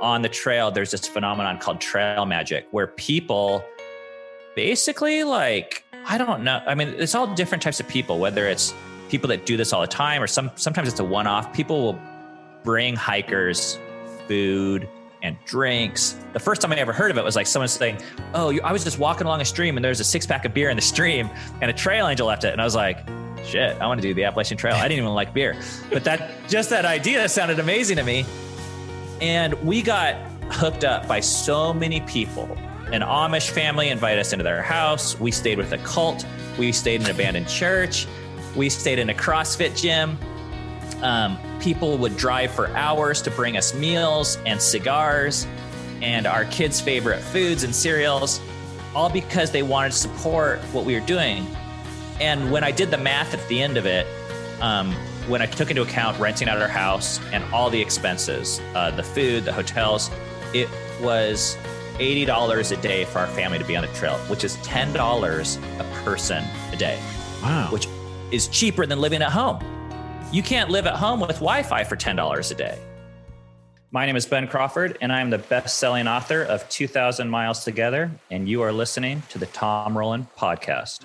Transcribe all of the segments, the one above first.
on the trail, there's this phenomenon called trail magic where people basically like, I don't know. I mean, it's all different types of people, whether it's people that do this all the time or some sometimes it's a one-off. People will bring hikers food and drinks. The first time I ever heard of it was like someone saying, "Oh, I was just walking along a stream and there's a six pack of beer in the stream and a trail angel left it," and I was like, "Shit, I want to do the Appalachian Trail." I didn't even like beer, but that just that idea sounded amazing to me. And we got hooked up by so many people. An Amish family invited us into their house. We stayed with a cult. We stayed in an abandoned church. We stayed in a CrossFit gym. Um, people would drive for hours to bring us meals and cigars and our kids' favorite foods and cereals, all because they wanted to support what we were doing. And when I did the math at the end of it, um, when I took into account renting out our house and all the expenses, uh, the food, the hotels, it was $80 a day for our family to be on the trail, which is $10 a person a day. Wow. Which is cheaper than living at home. You can't live at home with Wi Fi for $10 a day. My name is Ben Crawford, and I am the best selling author of 2,000 Miles Together, and you are listening to the Tom Rowland Podcast.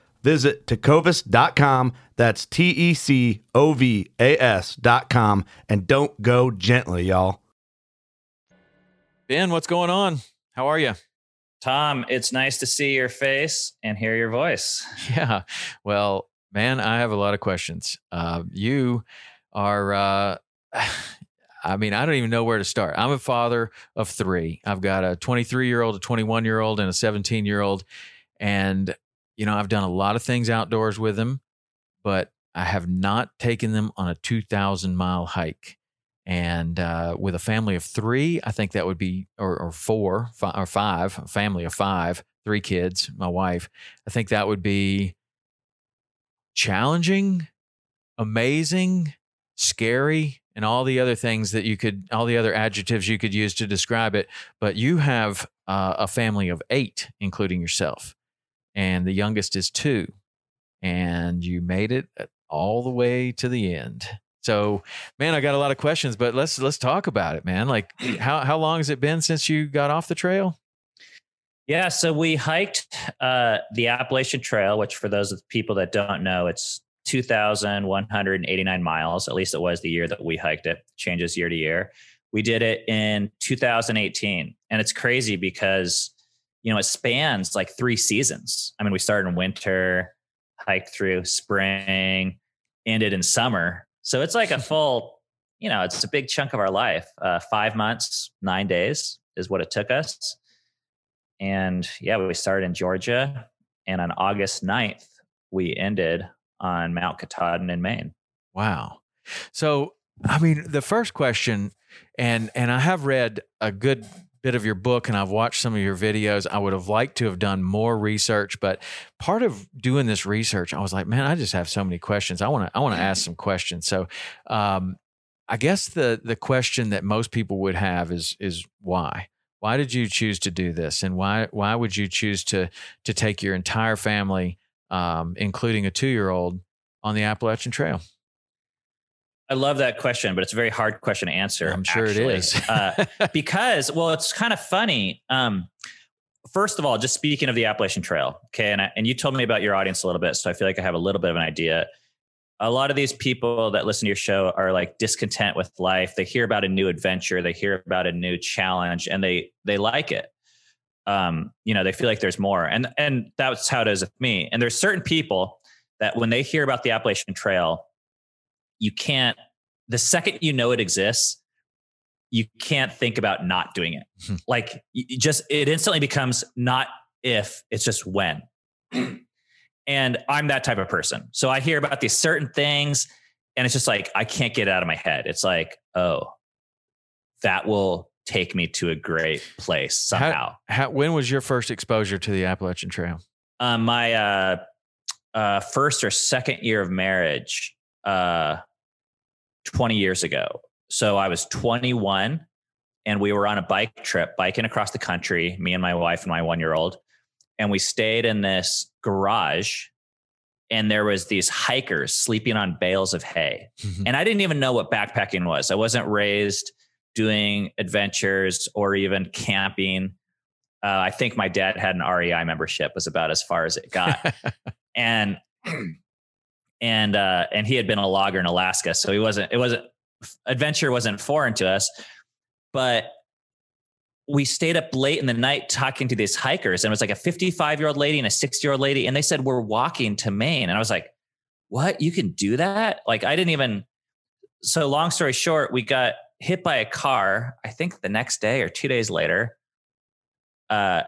Visit tecovas.com. That's T E C O V A S.com. And don't go gently, y'all. Ben, what's going on? How are you? Tom, it's nice to see your face and hear your voice. Yeah. Well, man, I have a lot of questions. Uh, you are, uh, I mean, I don't even know where to start. I'm a father of three. I've got a 23 year old, a 21 year old, and a 17 year old. And you know, I've done a lot of things outdoors with them, but I have not taken them on a 2,000 mile hike. And uh, with a family of three, I think that would be, or, or four five, or five, a family of five, three kids, my wife, I think that would be challenging amazing, scary, and all the other things that you could, all the other adjectives you could use to describe it. But you have uh, a family of eight, including yourself, and the youngest is two, and you made it all the way to the end. So, man, I got a lot of questions, but let's let's talk about it, man. Like, how how long has it been since you got off the trail? Yeah, so we hiked uh, the Appalachian Trail, which for those of people that don't know, it's 2,189 miles. At least it was the year that we hiked it. Changes year to year. We did it in 2018, and it's crazy because you know it spans like three seasons. I mean, we started in winter, hiked through spring, ended in summer. So it's like a full, you know, it's a big chunk of our life. Uh, five months, nine days is what it took us. And yeah, we started in Georgia. And on August 9th, we ended on Mount Katahdin in Maine. Wow. So, I mean, the first question, and and I have read a good bit of your book and I've watched some of your videos. I would have liked to have done more research, but part of doing this research, I was like, man, I just have so many questions. I want to I want to ask some questions. So, um, I guess the the question that most people would have is is why? Why did you choose to do this, and why why would you choose to to take your entire family, um, including a two year old, on the Appalachian Trail? I love that question, but it's a very hard question to answer. I'm sure actually. it is. uh, because, well, it's kind of funny. Um, first of all, just speaking of the Appalachian Trail, okay, and I, and you told me about your audience a little bit, so I feel like I have a little bit of an idea. A lot of these people that listen to your show are like discontent with life. They hear about a new adventure, they hear about a new challenge, and they they like it. Um, you know, they feel like there's more, and and that's how it is with me. And there's certain people that when they hear about the Appalachian Trail, you can't the second you know it exists you can't think about not doing it. Hmm. like you just it instantly becomes not if it's just when. And i'm that type of person. So i hear about these certain things and it's just like i can't get it out of my head. It's like oh that will take me to a great place somehow. how, how, when was your first exposure to the appalachian trail? Um, my uh, uh, first or second year of marriage uh, 20 years ago. So I was 21 and we were on a bike trip, biking across the country, me and my wife and my one year old. And we stayed in this garage and there was these hikers sleeping on bales of hay. Mm-hmm. And I didn't even know what backpacking was. I wasn't raised doing adventures or even camping. Uh, I think my dad had an REI membership was about as far as it got. and and uh, and he had been a logger in Alaska, so he wasn't. It wasn't adventure wasn't foreign to us, but we stayed up late in the night talking to these hikers, and it was like a 55 year old lady and a 60 year old lady, and they said we're walking to Maine, and I was like, "What? You can do that?" Like I didn't even. So long story short, we got hit by a car. I think the next day or two days later. Uh,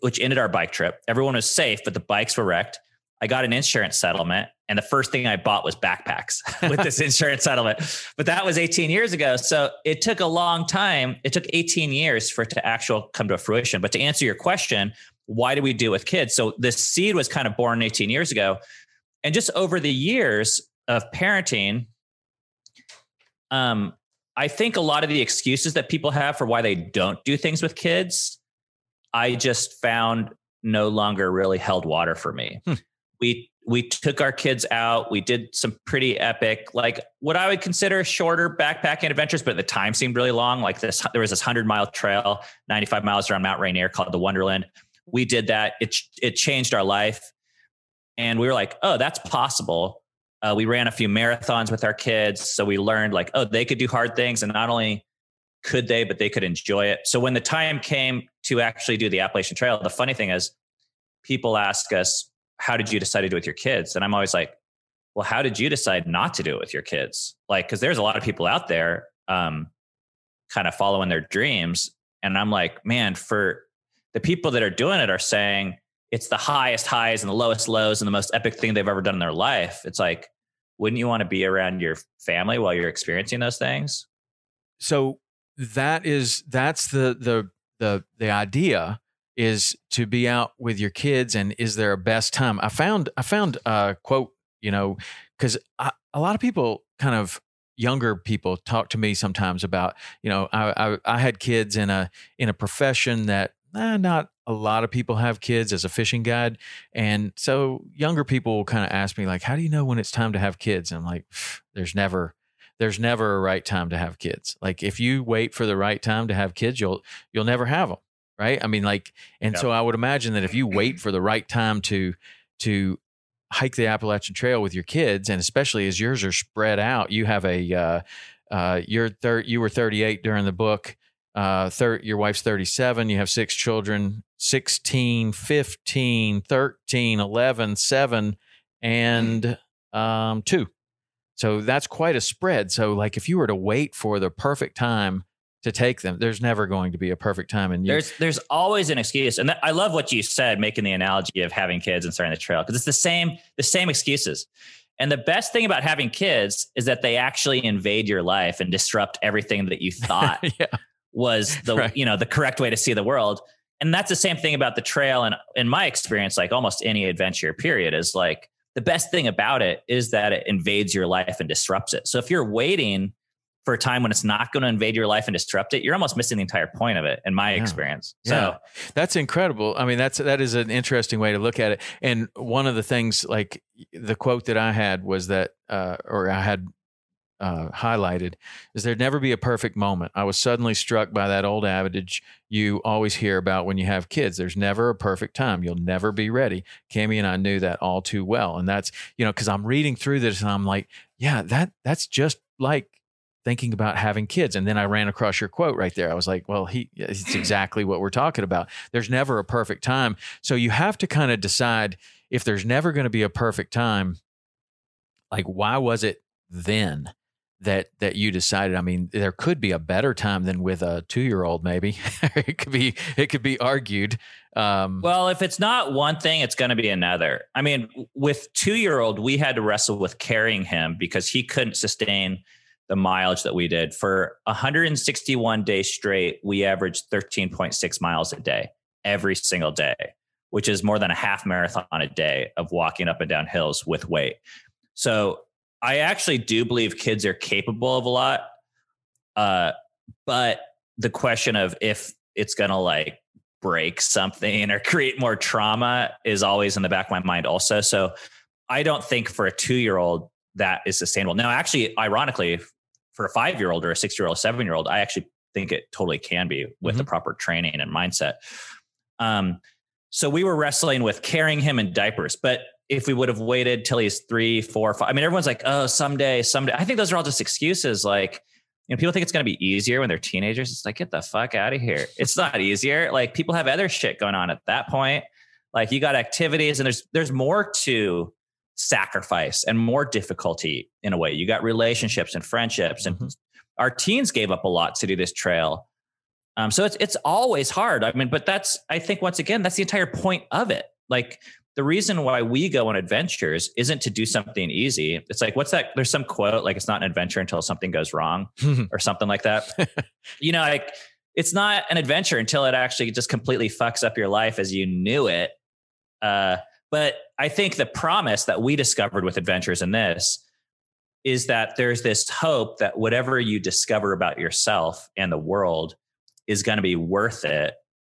which ended our bike trip. Everyone was safe, but the bikes were wrecked. I got an insurance settlement and the first thing I bought was backpacks with this insurance settlement. But that was 18 years ago. So it took a long time. It took 18 years for it to actually come to fruition. But to answer your question, why do we do with kids? So this seed was kind of born 18 years ago. And just over the years of parenting, um, I think a lot of the excuses that people have for why they don't do things with kids, I just found no longer really held water for me. Hmm. We we took our kids out. We did some pretty epic, like what I would consider shorter backpacking adventures, but the time seemed really long. Like this, there was this hundred mile trail, 95 miles around Mount Rainier called the Wonderland. We did that. It, it changed our life. And we were like, oh, that's possible. Uh, we ran a few marathons with our kids. So we learned like, oh, they could do hard things. And not only could they, but they could enjoy it. So when the time came to actually do the Appalachian Trail, the funny thing is people ask us, how did you decide to do it with your kids? And I'm always like, well, how did you decide not to do it with your kids? Like, because there's a lot of people out there um, kind of following their dreams. And I'm like, man, for the people that are doing it are saying it's the highest highs and the lowest lows and the most epic thing they've ever done in their life. It's like, wouldn't you want to be around your family while you're experiencing those things? So that is that's the the the the idea is to be out with your kids and is there a best time? I found i found a quote you know because a lot of people kind of younger people talk to me sometimes about you know I, I, I had kids in a in a profession that eh, not a lot of people have kids as a fishing guide and so younger people will kind of ask me like how do you know when it's time to have kids? And i'm like there's never there's never a right time to have kids. Like if you wait for the right time to have kids you'll you'll never have them right i mean like and yep. so i would imagine that if you wait for the right time to to hike the Appalachian Trail with your kids, and especially as yours are spread out, you have a uh, uh, you're thir- you were 38 during the book. Uh, thir- your wife's 37. You have six children 16, 15, 13, 11, 7, and um, 2. So that's quite a spread. So, like, if you were to wait for the perfect time to take them. There's never going to be a perfect time. And there's there's always an excuse. And I love what you said, making the analogy of having kids and starting the trail because it's the same the same excuses. And the best thing about having kids is that they actually invade your life and disrupt everything that you thought yeah. was the right. you know the correct way to see the world. And that's the same thing about the trail. And in my experience, like almost any adventure period is like the best thing about it is that it invades your life and disrupts it. So if you're waiting for a time when it's not going to invade your life and disrupt it, you're almost missing the entire point of it, in my yeah. experience. So yeah. that's incredible. I mean, that's that is an interesting way to look at it. And one of the things, like the quote that I had was that, uh, or I had uh, highlighted, is there'd never be a perfect moment. I was suddenly struck by that old adage you always hear about when you have kids. There's never a perfect time. You'll never be ready. Cami and I knew that all too well, and that's you know because I'm reading through this and I'm like, yeah, that that's just like thinking about having kids. And then I ran across your quote right there. I was like, well, he it's exactly what we're talking about. There's never a perfect time. So you have to kind of decide if there's never going to be a perfect time, like why was it then that that you decided? I mean, there could be a better time than with a two year old, maybe. it could be it could be argued. Um, well, if it's not one thing, it's going to be another. I mean, with two year old, we had to wrestle with carrying him because he couldn't sustain the mileage that we did. For 161 days straight we averaged 13.6 miles a day every single day which is more than a half marathon a day of walking up and down hills with weight. So i actually do believe kids are capable of a lot uh, but the question of if it's going to like break something or create more trauma is always in the back of my mind also. So i don't think for a two year old that is sustainable. Now, actually, ironically, for a five year old or a six year old, seven year old, I actually think it totally can be with mm-hmm. the proper training and mindset. Um, so we were wrestling with carrying him in diapers, but if we would have waited till he's three, four, five, I mean, everyone's like, oh, someday, someday. I think those are all just excuses. Like, you know, people think it's going to be easier when they're teenagers. It's like, get the fuck out of here. It's not easier. Like, people have other shit going on at that point. Like, you got activities, and there's there's more to sacrifice and more difficulty in a way. You got relationships and friendships, and mm-hmm. our teens gave up a lot to do this trail. Um, so it's it's always hard. I mean, but that's I think once again that's the entire point of it. Like the reason why we go on adventures isn't to do something easy. It's like what's that? There's some quote like it's not an adventure until something goes wrong or something like that. you know, like it's not an adventure until it actually just completely fucks up your life as you knew it. Uh, but I think the promise that we discovered with Adventures in this is that there's this hope that whatever you discover about yourself and the world is going to be worth it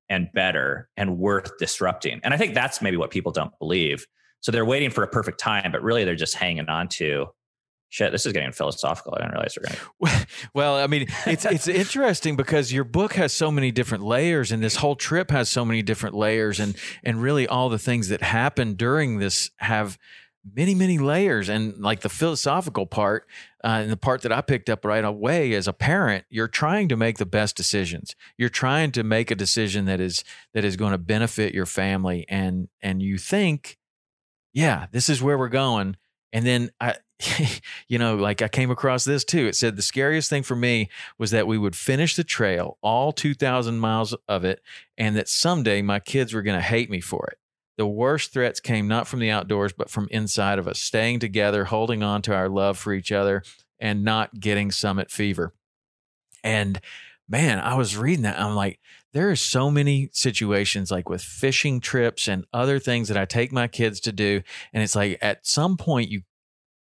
and better and worth disrupting. And I think that's maybe what people don't believe. So they're waiting for a perfect time, but really they're just hanging on to shit this is getting philosophical. I didn't realize we're going To- well i mean it's it's interesting because your book has so many different layers and this whole trip has so many different layers and and really all the things that happen during this have many many layers. And like the philosophical part uh, and the part that i picked up right away as a parent you're trying to make the best decisions. You're trying to make a decision that is that is going to benefit your family. And and you think yeah this is where we're going and then I, you know, like I came across this too. It said the scariest thing for me was that we would finish the trail, all 2,000 miles of it, and that someday my kids were going to hate me for it. The worst threats came not from the outdoors, but from inside of us, staying together, holding on to our love for each other, and not getting summit fever. And man, I was reading that. I'm like, there are so many situations like with fishing trips and other things that I take my kids to do. And it's like at some point you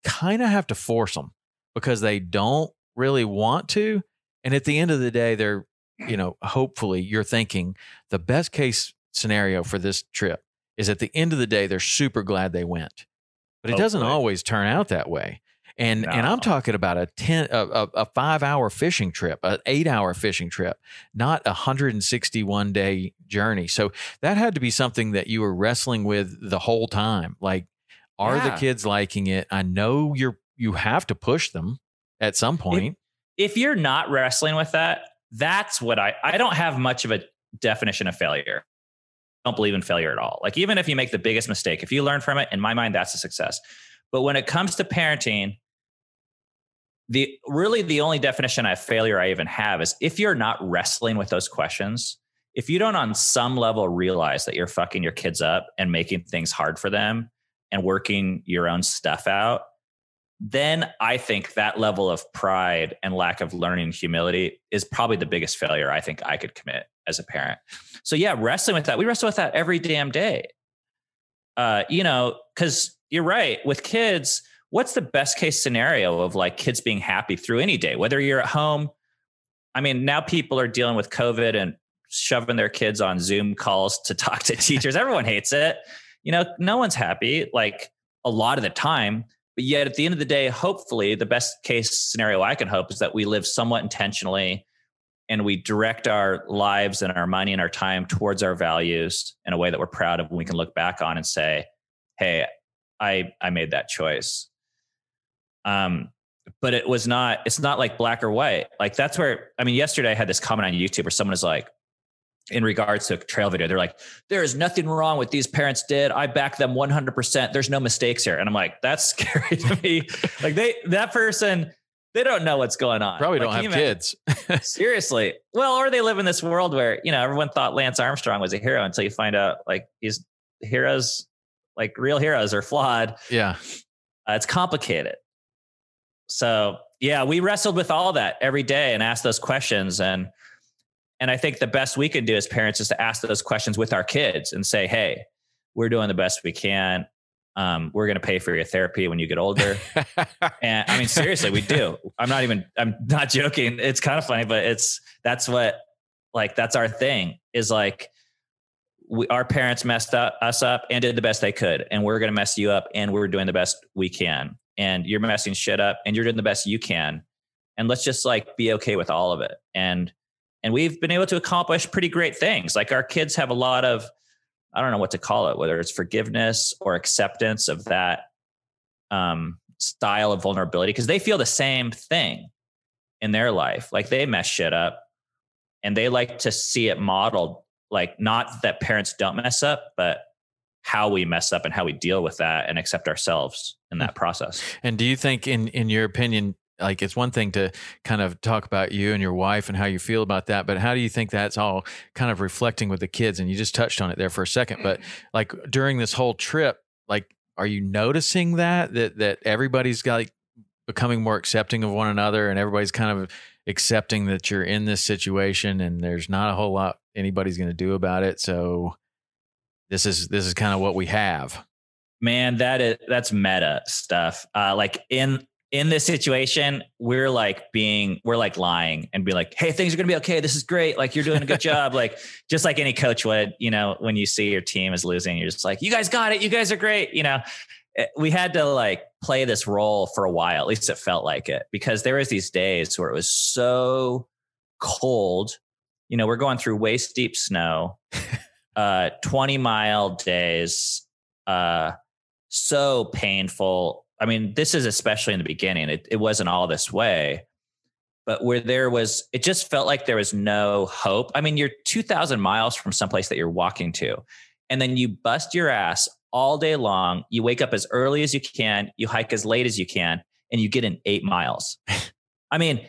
kind of have to force them because they don't really want to. And at the end of the day, they're, you know, hopefully you're thinking the best case scenario for this trip is at the end of the day, they're super glad they went. But it oh, doesn't always turn out that way. And and I'm talking about a ten a, a, five hour fishing trip, an eight hour fishing trip, not a 161 day journey. So that had to be something that you were wrestling with the whole time. Like, are the kids liking it? I know you're you have to push them at some point. if you're not wrestling with that, that's what I I don't have much of a definition of failure. I don't believe in failure at all. Like even if you make the biggest mistake, if you learn from it, in my mind, that's a success. But when it comes to parenting, the really the only definition of failure I even have is if you're not wrestling with those questions, if you don't on some level realize that you're fucking your kids up and making things hard for them and working your own stuff out, then I think that level of pride and lack of learning humility is probably the biggest failure I think I could commit as a parent. So yeah, wrestling with that. We wrestle with that every damn day. Uh, you know, because you're right, with kids, what's the best case scenario of like kids being happy through any day, whether you're at home? I mean, now people are dealing with COVID and shoving their kids on Zoom calls to talk to teachers. Everyone hates it. You know, no one's happy like a lot of the time. But yet, at the end of the day, hopefully, the best case scenario I can hope is that we live somewhat intentionally and we direct our lives and our money and our time towards our values in a way that we're proud of and we can look back on and say, hey, I, I made that choice. Um, but it was not, it's not like black or white. Like that's where, I mean, yesterday I had this comment on YouTube where someone is like, in regards to a trail video, they're like, there is nothing wrong with these parents did. I back them 100%. There's no mistakes here. And I'm like, that's scary to me. like they, that person, they don't know what's going on. Probably Like, don't have kids. Seriously. Well, or they live in this world where, you know, everyone thought Lance Armstrong was a hero until you find out like he's heroes, like real heroes are flawed. yeah. Uh, it's complicated. So yeah, we wrestled with all that every day and asked those questions. And and I think the best we can do as parents is to ask those questions with our kids and say, hey, we're doing the best we can. Um, we're going to pay for your therapy when you get older. And I mean, seriously, we do. I'm not even, I'm not joking. It's kind of funny, but it's, that's what, like, that's our thing is like, we, our parents messed up, us up and did the best they could. And we're going to mess you up and we're doing the best we can. And you're messing shit up and you're doing the best you can. And let's just like be okay with all of it. And, and we've been able to accomplish pretty great things. Like our kids have a lot of, I don't know what to call it, whether it's forgiveness or acceptance of that um, style of vulnerability, because they feel the same thing in their life. Like they mess shit up and they like to see it modeled, like not that parents don't mess up, but how we mess up and how we deal with that and accept ourselves in that process. And do you think, in in your opinion, like it's one thing to kind of talk about you and your wife and how you feel about that, but how do you think that's all kind of reflecting with the kids? And you just touched on it there for a second, but like during this whole trip, like are you noticing that that that everybody's got like becoming more accepting of one another and everybody's kind of accepting that you're in this situation and there's not a whole lot anybody's going to do about it. So this is this is kind of what we have. Man that is that's meta stuff. Uh like in in this situation we're like being we're like lying and be like hey things are gonna be okay. This is great. Like you're doing a good job. Like just like any coach would you know when you see your team is losing you're just like you guys got it. You guys are great. You know Eh, we had to like play this role for a while. At least it felt like it because there was these days where it was so cold. You know we're going through waist deep snow uh 20 mile days uh so painful. I mean, this is especially in the beginning. It, it wasn't all this way, but where there was, it just felt like there was no hope. I mean, you're 2,000 miles from someplace that you're walking to, and then you bust your ass all day long. You wake up as early as you can, you hike as late as you can, and you get in eight miles. I mean,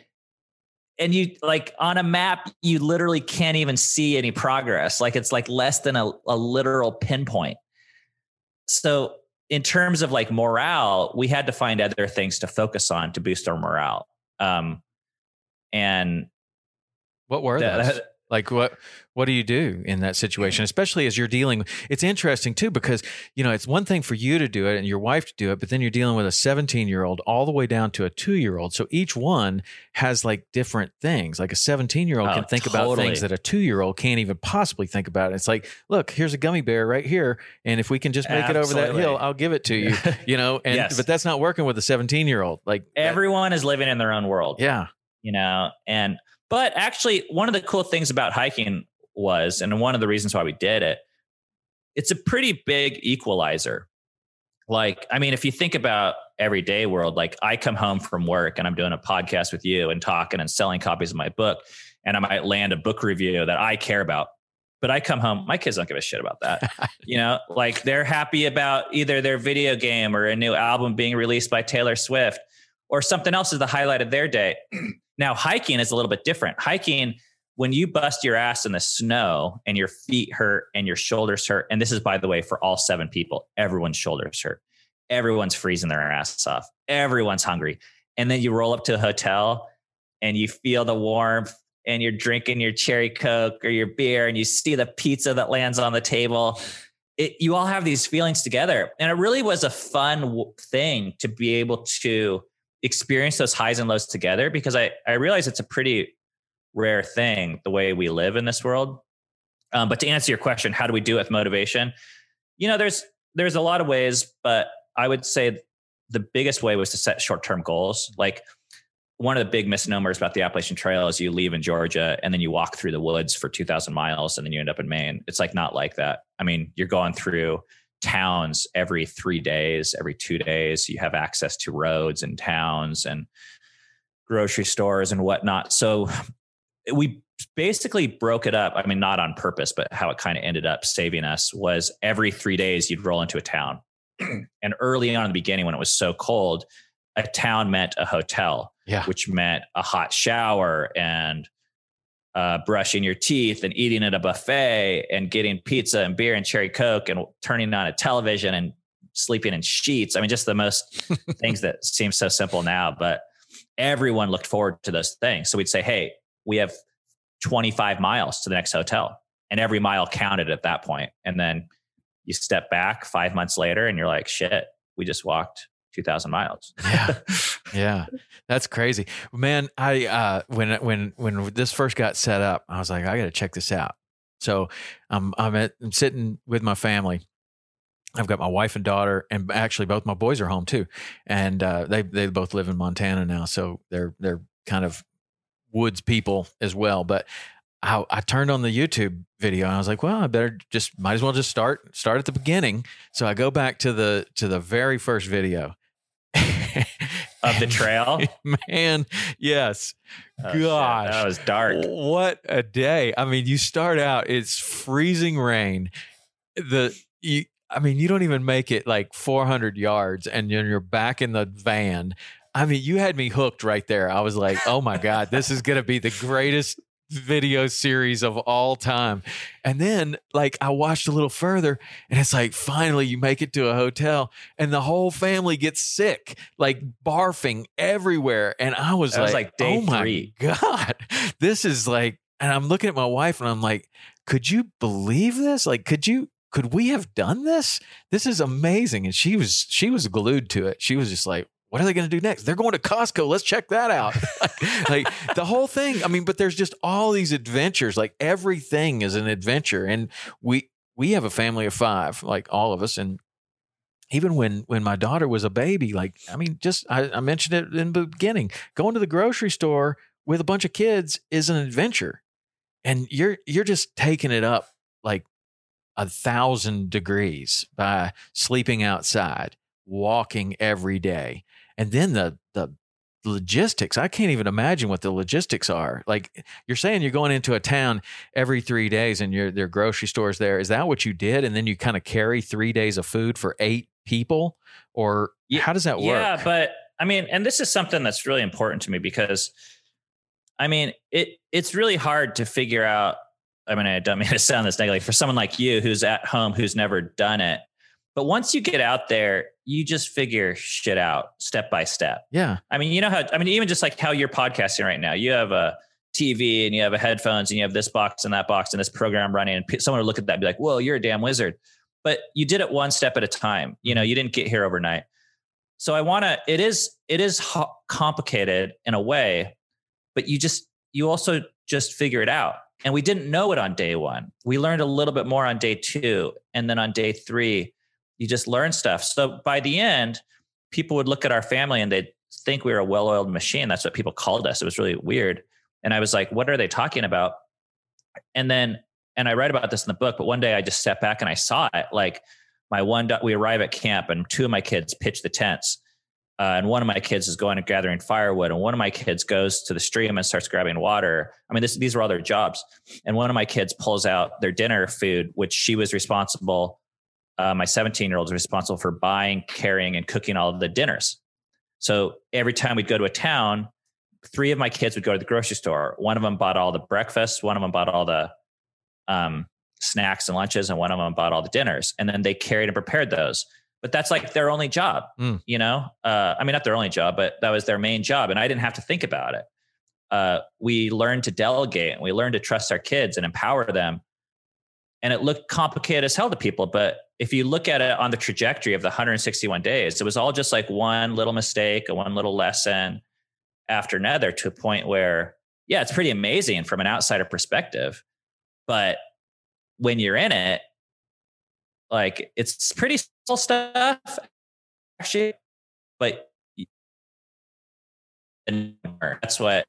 and you like on a map, you literally can't even see any progress. Like it's like less than a, a literal pinpoint. So in terms of like morale, we had to find other things to focus on to boost our morale. Um, and What were that- those? That- Like what what do you do in that situation, especially as you're dealing? It's interesting too because you know it's one thing for you to do it and your wife to do it, but then you're dealing with a 17 year old all the way down to a two year old. So each one has like different things. Like a 17 year old Oh, can think about things that a two year old can't even possibly think about. It's like, look, here's a gummy bear right here, and if we can just make it over that hill, I'll give it to you. You know, and Yes. but that's not working with a 17 year old. Like Everyone is living in their own world. yeah, you know and but actually one of the cool things about hiking was and one of the reasons why we did it it's a pretty big equalizer. Like i mean if you think about everyday world like i come home from work and i'm doing a podcast with you and talking and selling copies of my book and i might land a book review that i care about but i come home my kids don't give a shit about that. You know like they're happy about either their video game or a new album being released by taylor swift or something else is the highlight of their day now hiking is a little bit different. Hiking when you bust your ass in the snow and your feet hurt and your shoulders hurt and this is by the way for all seven people everyone's shoulders hurt. Everyone's freezing their ass off. Everyone's hungry. And then you roll up to a hotel and you feel the warmth and you're drinking your cherry coke or your beer and you see the pizza that lands on the table. It, you all have these feelings together. And it really was a fun thing to be able to experience those highs and lows together because i i realize it's a pretty rare thing the way we live in this world um, but to answer your question how do we do it with motivation you know there's there's a lot of ways but i would say the biggest way was to set short-term goals like one of the big misnomers about the Appalachian Trail is you leave in Georgia and then you walk through the woods for 2,000 miles and then you end up in Maine. It's like not like that. I mean, you're going through towns every three days, every two days. You have access to roads and towns and grocery stores and whatnot. So we basically broke it up. I mean, not on purpose, but how it kind of ended up saving us was every three days you'd roll into a town. and early on in the beginning, when it was so cold, a town meant a hotel yeah, which meant a hot shower and uh, brushing your teeth and eating at a buffet and getting pizza and beer and cherry coke and turning on a television and sleeping in sheets. I mean, just the most things that seem so simple now, but everyone looked forward to those things. So we'd say, hey, we have 25 miles to the next hotel. And every mile counted at that point. And then you step back five months later and you're like, shit, we just walked 2,000 miles. Yeah. yeah, that's crazy, man. I uh, when when when this first got set up, I was like, I got to check this out. So I'm I'm, at, I'm sitting with my family. I've got my wife and daughter, and actually both my boys are home too, and uh, they they both live in Montana now, so they're they're kind of woods people as well. But I, I turned on the YouTube video and I was like, well, I better just might as well just start start at the beginning. So I go back to the to the very first video Of the trail? man. Yes, Oh, shit, Gosh. that was dark. what a day! I mean, you start out it's freezing rain. The you, I mean, you don't even make it like 400 yards, and then you're back in the van. I mean, you had me hooked right there. I was like, oh my god, this is gonna be the greatest video series of all time. And then, like, I watched a little further, and it's like, finally, you make it to a hotel, and the whole family gets sick, like barfing everywhere. And I was That like, was like oh my god, this is like. And I'm looking at my wife, and I'm like, could you believe this? Like, could you? Could we have done this? This is amazing. And she was she was glued to it. She was just like, what are they going to do next? They're going to Costco. Let's check that out. like the whole thing. I mean, but there's just all these adventures. Like everything is an adventure, and we we have a family of five, like all of us, and even when when my daughter was a baby, like I mean, just I, I mentioned it in the beginning. Going to the grocery store with a bunch of kids is an adventure, and you're you're just taking it up like a thousand degrees by sleeping outside, walking every day, and then the the logistics. I can't even imagine what the logistics are. Like you're saying, you're going into a town every three days, and your their grocery stores there. Is that what you did? And then you kind of carry three days of food for eight people, or Yeah, how does that work? Yeah, but I mean, and this is something that's really important to me because I mean, it it's really hard to figure out. I mean, I don't mean to sound this negative for someone like you who's at home who's never done it. But once you get out there, you just figure shit out step by step. yeah, I mean, you know how I mean, even just like how you're podcasting right now, you have a TV and you have a headphones and you have this box and that box and this program running, and someone would look at that and be like, "Whoa, you're a damn wizard." But you did it one step at a time. You know, you didn't get here overnight. So I want to. It is it is ho- complicated in a way, but you just you also just figure it out. And we didn't know it on day one. We learned a little bit more on day two, and then on day three, you just learn stuff. So by the end, people would look at our family and they'd think we were a well-oiled machine. That's what people called us. It was really weird. And I was like, what are they talking about? And then, and I write about this in the book, but one day I just stepped back and I saw it. Like my one, we arrive at camp and two of my kids pitch the tents. Uh, and one of my kids is going and gathering firewood, and one of my kids goes to the stream and starts grabbing water. I mean, this, these are all their jobs. And one of my kids pulls out their dinner food, which she was responsible. Uh, my 17 year old is responsible for buying, carrying, and cooking all of the dinners. So every time we'd go to a town, three of my kids would go to the grocery store. One of them bought all the breakfast, one of them bought all the um, snacks and lunches, and one of them bought all the dinners. And then they carried and prepared those. But that's like their only job, mm. you know? Uh, I mean, not their only job, but that was their main job. And I didn't have to think about it. Uh, we learned to delegate and we learned to trust our kids and empower them. And it looked complicated as hell to people, but if you look at it on the trajectory of the 161 days, it was all just like one little mistake, one little lesson after another to a point where, yeah, it's pretty amazing from an outsider perspective. But when you're in it, like it's pretty simple stuff, actually. But that's what,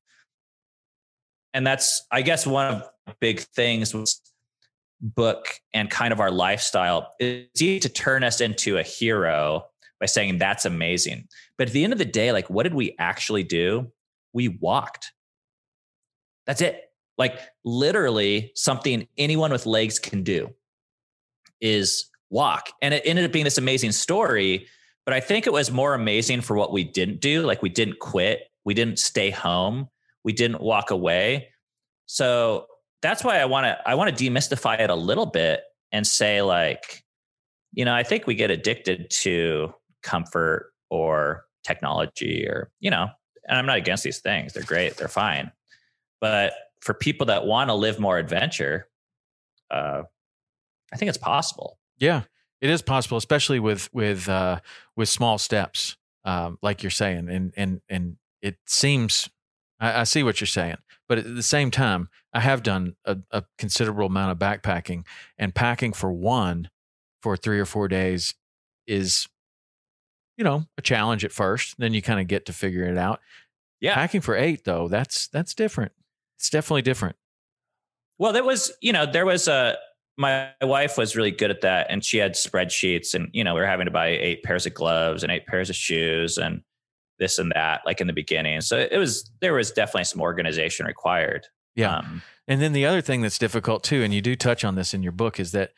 and that's, I guess, one of the big things was book and kind of our lifestyle it's easy to turn us into a hero by saying that's amazing. But at the end of the day like what did we actually do? We walked. That's it. Like literally something anyone with legs can do is walk. And it ended up being this amazing story but i think it was more amazing for what we didn't do. Like we didn't quit. We didn't stay home. We didn't walk away. So that's why I want to I want to demystify it a little bit and say like, you know, I think we get addicted to comfort or technology or, you know, and I'm not against these things. They're great, they're fine. But for people that want to live more adventure, uh, I think it's possible. Yeah, it is possible, especially with with uh, with small steps, um, like you're saying, and and and it seems I, I see what you're saying. But at the same time, I have done a, a considerable amount of backpacking, and packing for one for three or four days is, you know, a challenge at first. Then you kind of get to figure it out. Yeah. Packing for eight, though, that's that's different. It's definitely different. Well, there was, you know, there was a my wife was really good at that and she had spreadsheets and you know we were having to buy eight pairs of gloves and eight pairs of shoes and this and that like in the beginning. So it was there was definitely some organization required. Yeah. Um, and then the other thing that's difficult too and you do touch on this in your book is that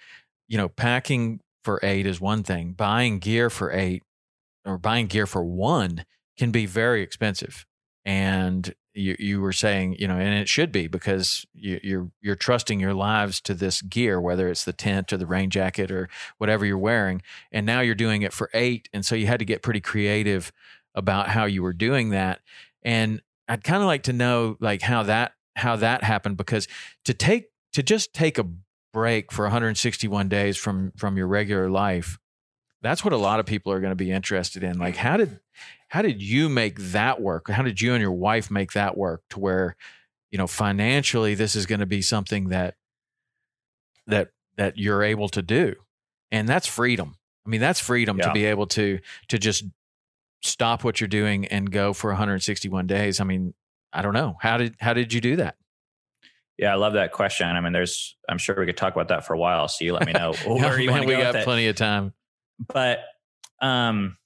you know packing for eight is one thing. Buying gear for eight or buying gear for one can be very expensive. And you you were saying you know and it should be because you, you're you're trusting your lives to this gear whether it's the tent or the rain jacket or whatever you're wearing. And now you're doing it for eight and so you had to get pretty creative about how you were doing that. And I'd kind of like to know like how that how that happened because to take to just take a break for 161 days from from your regular life that's what a lot of people are going to be interested in like how did how did you make that work how did you and your wife make that work to where you know financially this is going to be something that that that you're able to do and that's freedom i mean that's freedom yeah. to be able to to just stop what you're doing and go for 161 days? I mean, I don't know. How did how did you do that? Yeah, I love that question. I mean, there's I'm sure we could talk about that for a while. So you let me know where you man, we got plenty of time. But um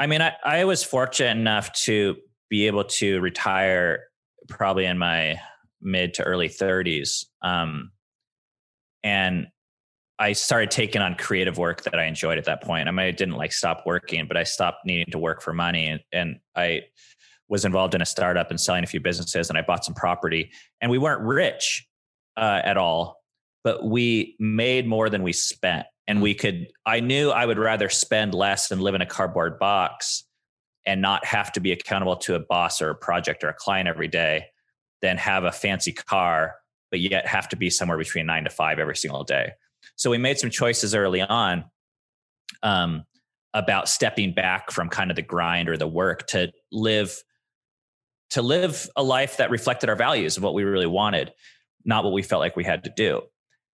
I mean, I, I was fortunate enough to be able to retire probably in my mid to early 30s. Um, and I started taking on creative work that I enjoyed at that point. I mean, I didn't like stop working, but I stopped needing to work for money. And, and I was involved in a startup and selling a few businesses and I bought some property and we weren't rich uh, at all, but we made more than we spent. And we could, I knew I would rather spend less and live in a cardboard box and not have to be accountable to a boss or a project or a client every day than have a fancy car, but yet have to be somewhere between nine to five every single day. So we made some choices early on um, about stepping back from kind of the grind or the work to live to live a life that reflected our values of what we really wanted, not what we felt like we had to do.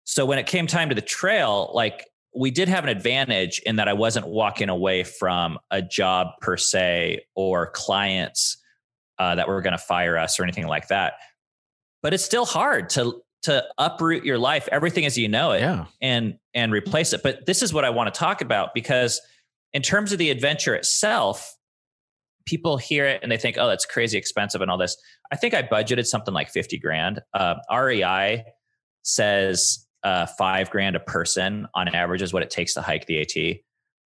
So when it came time to the trail, like we did have an advantage in that I wasn't walking away from a job per se or clients uh, that were going to fire us or anything like that. But it's still hard to to uproot your life, everything as you know it, Yeah. and and replace it. But this is what I want to talk about because in terms of the adventure itself, people hear it and they think, "Oh, that's crazy expensive" and all this. I think I budgeted something like fifty grand. Uh, REI says uh, five grand a person on average is what it takes to hike the AT.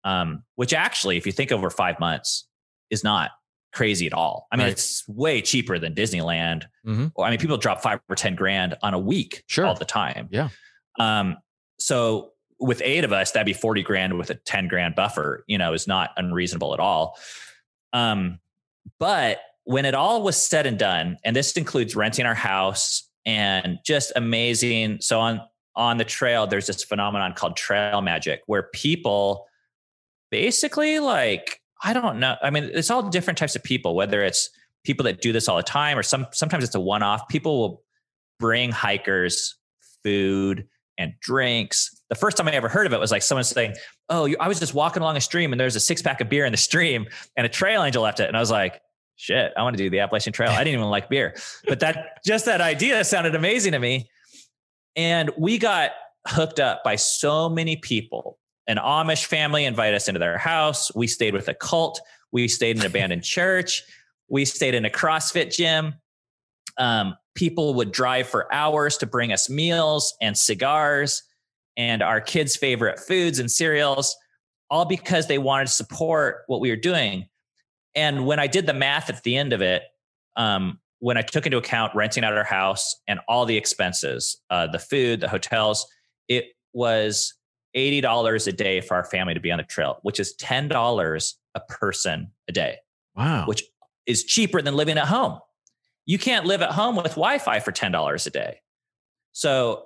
Um, which actually, if you think over five months, is not crazy at all. I mean, Right. it's way cheaper than Disneyland. Mhm. I mean, people drop five or ten grand on a week Sure. all the time. Yeah. Um, so with eight of us, that'd be 40 grand with a 10 grand buffer, you know, is not unreasonable at all. Um, but when it all was said and done, and this includes renting our house and just amazing. So on on the trail, there's this phenomenon called trail magic where people basically like, I don't know. I mean, it's all different types of people, whether it's people that do this all the time or some sometimes it's a one-off. People will bring hikers food and drinks. The first time I ever heard of it was like someone saying, "Oh, I was just walking along a stream and there's a six pack of beer in the stream, and a trail angel left it." And I was like, "Shit, I want to do the Appalachian Trail." I didn't even like beer, but that just that idea sounded amazing to me. And we got hooked up by so many people. An Amish family invited us into their house. We stayed with a cult. We stayed in an abandoned church. We stayed in a CrossFit gym. Um, people would drive for hours to bring us meals and cigars and our kids' favorite foods and cereals, all because they wanted to support what we were doing. And when I did the math at the end of it, um, when I took into account renting out our house and all the expenses, uh, the food, the hotels, it was $80 a day for our family to be on the trail, which is $10 a person a day Wow. which is cheaper than living at home. You can't live at home with Wi-Fi for ten dollars a day. So,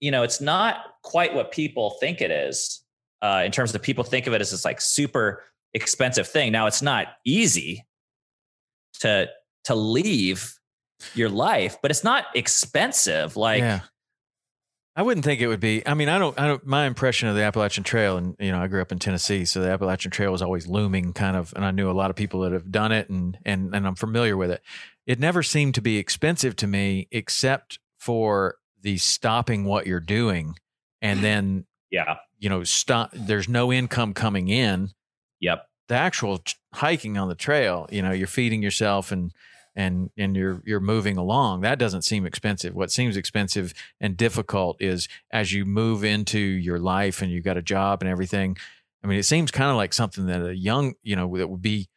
you know, it's not quite what people think it is. Uh, in terms of people think of it as this like super expensive thing. Now, it's not easy to to leave your life, but it's not expensive. Like, yeah. I wouldn't think it would be. I mean, I don't. I don't. My impression of the Appalachian Trail, and you know, I grew up in Tennessee, so the Appalachian Trail was always looming, kind of. And I knew a lot of people that have done it, and and and I'm familiar with it. It never seemed to be expensive to me, except for the stopping what you're doing, and then yeah, you know, stop. There's no income coming in. yep, The actual hiking on the trail, you know, you're feeding yourself and and and you're you're moving along. That doesn't seem expensive. What seems expensive and difficult is as you move into your life and you've got a job and everything. I mean, it seems kind of like something that a young, you know, that would be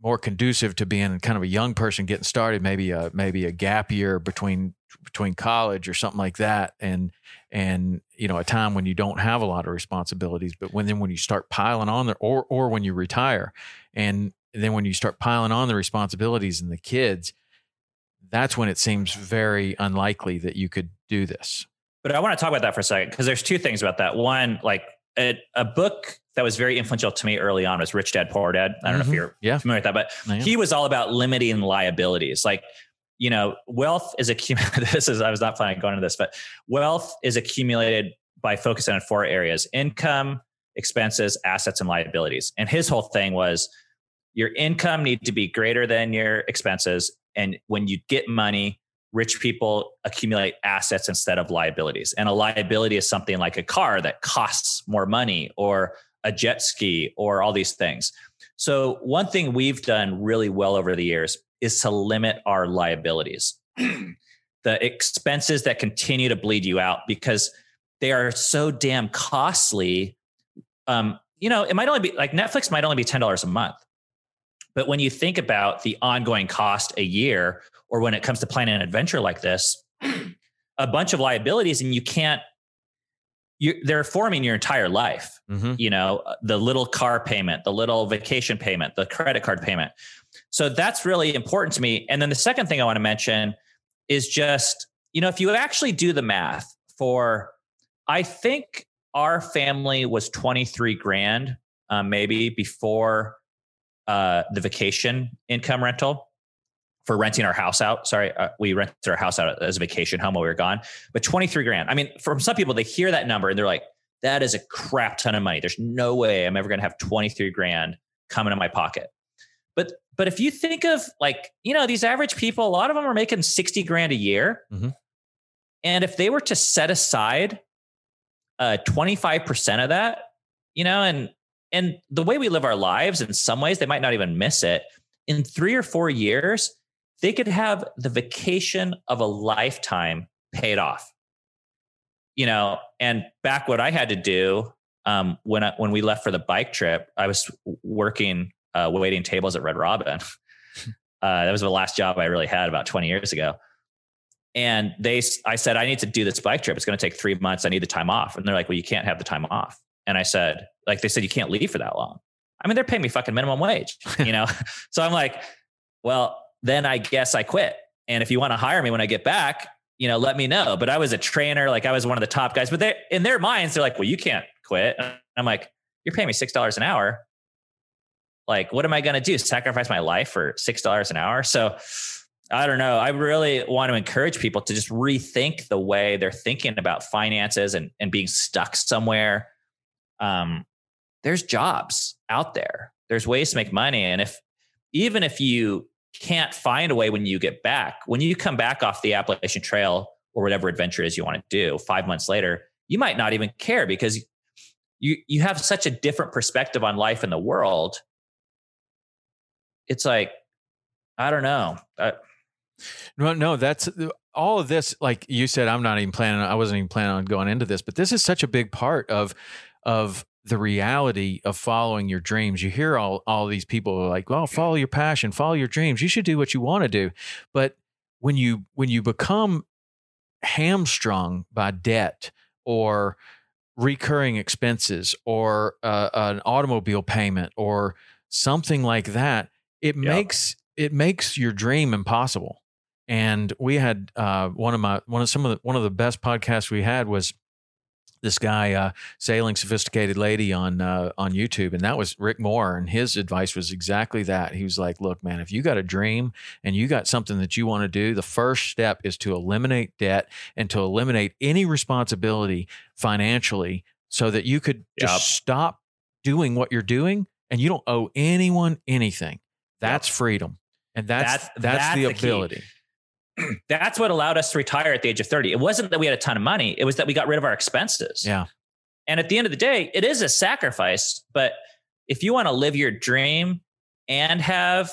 more conducive to being kind of a young person getting started. Maybe a maybe a gap year between between college or something like that, and and you know a time when you don't have a lot of responsibilities. But when then when you start piling on there, or or when you retire, and then when you start piling on the responsibilities and the kids, that's when it seems very unlikely that you could do this. But I want to talk about that for a second because there's two things about that. One, like a, a book that was very influential to me early on was Rich Dad Poor Dad. I don't know Mhm. if you're Yeah. familiar with that, but he was all about limiting liabilities. Like, you know, wealth is accumulated. This is I was not planning on going into this, but wealth is accumulated by focusing on four areas: income, expenses, assets, and liabilities. And his whole thing was your income need to be greater than your expenses. And when you get money, rich people accumulate assets instead of liabilities. And a liability is something like a car that costs more money or a jet ski or all these things. So, one thing we've done really well over the years is to limit our liabilities, the expenses that continue to bleed you out because they are so damn costly. Um, you know, it might only be like Netflix might only be $10 a month. But when you think about the ongoing cost a year, or when it comes to planning an adventure like this, a bunch of liabilities, and you can't, you, they're forming your entire life Mm-hmm. you know the little car payment the little vacation payment the credit card payment so that's really important to me. And then the second thing I want to mention is just, you know, if you actually do the math for, I think our family was 23 grand, um, maybe before uh, the vacation income rental for renting our house out. Sorry, uh, we rented our house out as a vacation home while we were gone, but 23 grand. I mean, from some people, they hear that number and they're like, that is a crap ton of money. There's no way I'm ever going to have 23 grand coming in my pocket. But but if you think of like, you know, these average people, a lot of them are making 60 grand a year. Mm-hmm. And if they were to set aside uh 25% of that, you know, and and the way we live our lives, in some ways, they might not even miss it. In three or four years, they could have the vacation of a lifetime paid off. You know, and back what I had to do um, when I, when we left for the bike trip, I was working uh, waiting tables at Red Robin. Uh, that was the last job I really had about 20 years ago. And they, I said, I need to do this bike trip. It's going to take three months. I need the time off. And they're like, well, you can't have the time off. And I said, like, they said, you can't leave for that long. I mean, they're paying me fucking minimum wage, you know? so I'm like, well, then I guess I quit. And if you want to hire me when I get back, you know, let me know. But I was a trainer, like I was one of the top guys. But they, in their minds, they're like, well, you can't quit. And I'm like, you're paying me six dollars an hour like what am i going to do sacrifice my life for six dollars an hour so i don't know i really want to encourage people to just rethink the way they're thinking about finances and, and being stuck somewhere um, there's jobs out there there's ways to make money and if even if you can't find a way when you get back when you come back off the appalachian trail or whatever adventure is you want to do five months later you might not even care because you you have such a different perspective on life in the world it's like I don't know. I, no, no, that's all of this. Like you said, I'm not even planning. I wasn't even planning on going into this, but this is such a big part of of the reality of following your dreams. You hear all all these people like, "Well, follow your passion, follow your dreams. You should do what you want to do." But when you when you become hamstrung by debt or recurring expenses or uh, an automobile payment or something like that, it yep. makes it makes your dream impossible. And we had uh, one of my one of some of the one of the best podcasts we had was this guy uh, sailing sophisticated lady on uh, on YouTube, and that was Rick Moore. And his advice was exactly that. He was like, "Look, man, if you got a dream and you got something that you want to do, the first step is to eliminate debt and to eliminate any responsibility financially, so that you could just stop doing what you're doing, and you don't owe anyone anything." That's yep. freedom. And that's that's, that's, that's the, the ability. that's what allowed us to retire at the age of 30. It wasn't that we had a ton of money, it was that we got rid of our expenses. Yeah. And at the end of the day, it is a sacrifice, but if you want to live your dream and have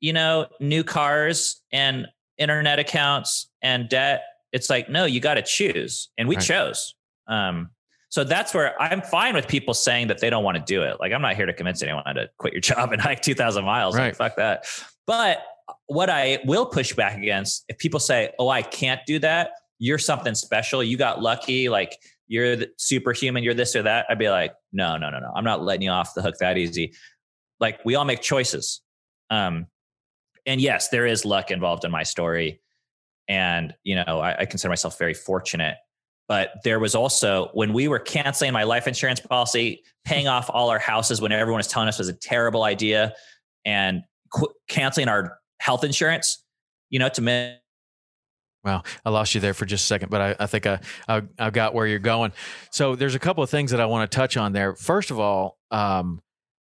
you know new cars and internet accounts and debt, it's like no, you got to choose. And we right. chose. Um so that's where I'm fine with people saying that they don't want to do it. Like I'm not here to convince anyone to quit your job and hike 2000 miles. Right. Like, fuck that. But what I will push back against if people say, "Oh, I can't do that. You're something special. You got lucky. Like you're superhuman. You're this or that." I'd be like, "No, no, no, no. I'm not letting you off the hook that easy." Like we all make choices. Um, and yes, there is luck involved in my story, and you know, I, I consider myself very fortunate but there was also when we were canceling my life insurance policy, paying off all our houses when everyone was telling us was a terrible idea, and qu- canceling our health insurance. You know, to me. Well, I lost you there for just a second, but I, I think I, I, I got where you're going. So there's a couple of things that I want to touch on there. First of all, um,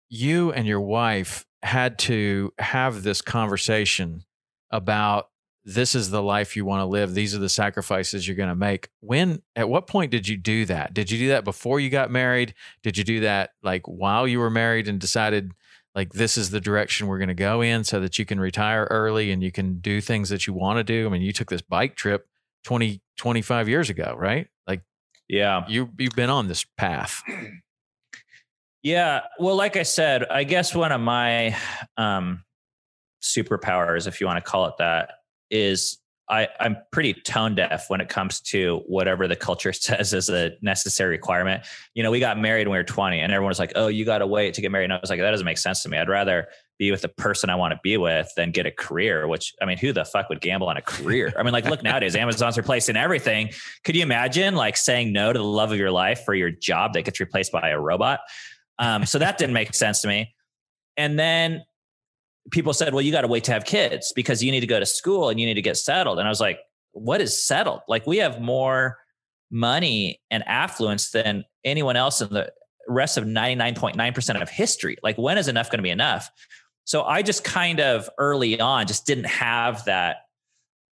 you and your wife had to have this conversation about this is the life you want to live these are the sacrifices you're going to make when at what point did you do that did you do that before you got married did you do that like while you were married and decided like this is the direction we're going to go in so that you can retire early and you can do things that you want to do. I mean you took this bike trip 20 25 years ago right? Like yeah. you you've been on this path. Yeah well like i said i guess one of my um superpowers if you want to call it that is I, I'm pretty tone deaf when it comes to whatever the culture says is a necessary requirement. You know, we got married when we were 20 and everyone was like, oh, you got to wait to get married. And I was like, that doesn't make sense to me. I'd rather be with the person I want to be with than get a career, which I mean, who the fuck would gamble on a career? I mean, like, look nowadays, Amazon's replacing everything. Could you imagine like saying no to the love of your life for your job that gets replaced by a robot? Um, so that didn't make sense to me. And then people said, well, you got to wait to have kids because you need to go to school and you need to get settled. And I was like, what is settled? Like, we have more money and affluence than anyone else in the rest of 99.9% of history. Like, when is enough going to be enough? So I just kind of early on just didn't have that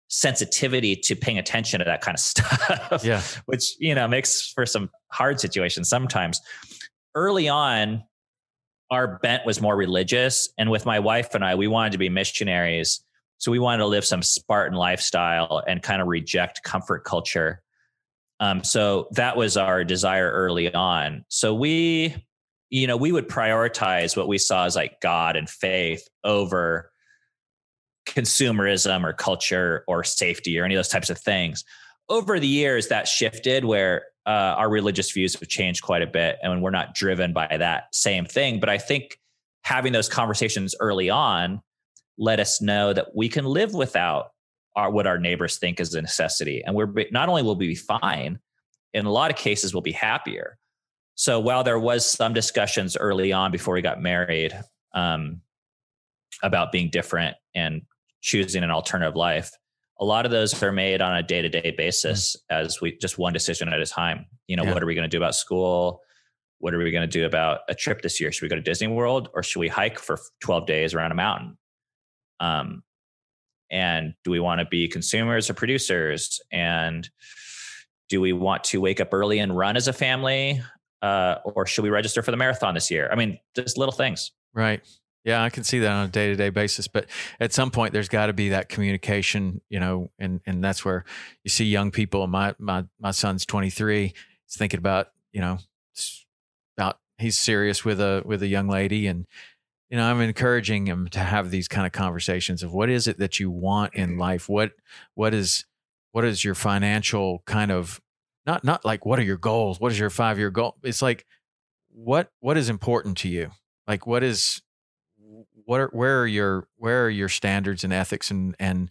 sensitivity to paying attention to that kind of stuff. Yeah. Which, you know, makes for some hard situations sometimes. Early on, our bent was more religious. And with my wife and I, we wanted to be missionaries. So we wanted to live some Spartan lifestyle and kind of reject comfort culture. Um, so that was our desire early on. So we you know, we would prioritize what we saw as like God and faith over consumerism or culture or safety or any of those types of things. Over the years, that shifted where uh, our religious views have changed quite a bit, and we're not driven by that same thing. But I think having those conversations early on let us know that we can live without our, what our neighbors think is a necessity, and we're not only will we be fine, in a lot of cases, we'll be happier. So while there was some discussions early on before we got married um, about being different and choosing an alternative life, a lot of those are made on a day to day basis mm-hmm. as we just one decision at a time. You know, yeah. what are we going to do about school? What are we going to do about a trip this year? Should we go to Disney World or should we hike for 12 days around a mountain? Um, and do we want to be consumers or producers? And do we want to wake up early and run as a family? uh, or should we register for the marathon this year? I mean, just little things. Right. Yeah, I can see that on a day to day basis. But at some point, there's got to be that communication, you know, and and that's where you see young people. My my my son's 23. He's thinking about, you know, about he's serious with a with a young lady, and you know, I'm encouraging him to have these kind of conversations of what is it that you want in life. What what is what is your financial kind of not not like what are your goals what is your five year goal it's like what what is important to you like what is what are where are your where are your standards and ethics and and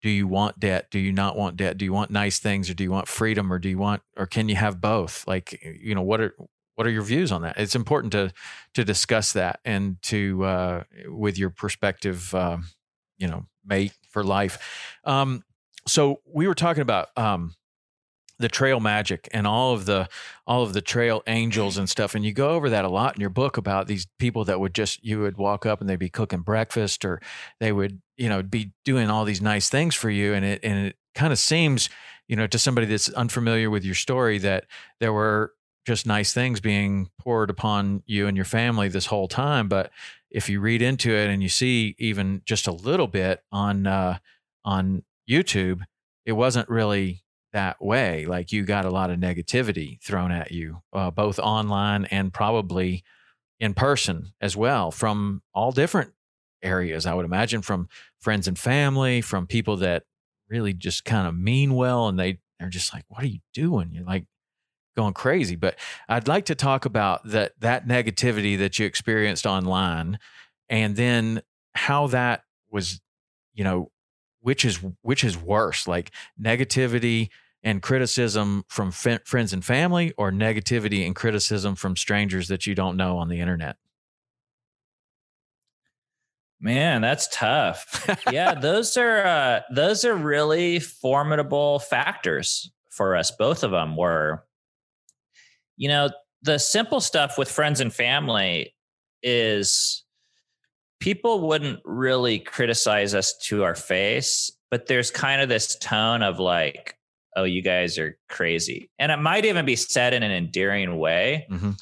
do you want debt? Do you not want debt? Do you want nice things or do you want freedom or do you want or can you have both? Like you know what are what are your views on that? It's important to to discuss that and to uh with your prospective uh, you know mate for life. Um so we were talking about um the trail magic and all of the all of the trail angels and stuff. And you go over that a lot in your book about these people that would just you would walk up and they'd be cooking breakfast or they would you know be doing all these nice things for you. And it and it kind of seems you know to somebody that's unfamiliar with your story that there were just nice things being poured upon you and your family this whole time. But if you read into it and you see even just a little bit on uh on YouTube it wasn't really that way. Like you got a lot of negativity thrown at you, uh, both online and probably in person as well, from all different areas. I would imagine from friends and family, from people that really just kind of mean well, and they they're just like, "What are you doing?" You're like going crazy. But I'd like to talk about that that negativity that you experienced online, and then how that was, you know, which is which is worse, like negativity and criticism from f- friends and family or negativity and criticism from strangers that you don't know on the internet? Man, that's tough. yeah, those are uh, those are really formidable factors for us. Both of them were, you know, the simple stuff with friends and family is people wouldn't really criticize us to our face, but there's kind of this tone of like, oh, you guys are crazy. And it might even be said in an endearing way. Mm-hmm.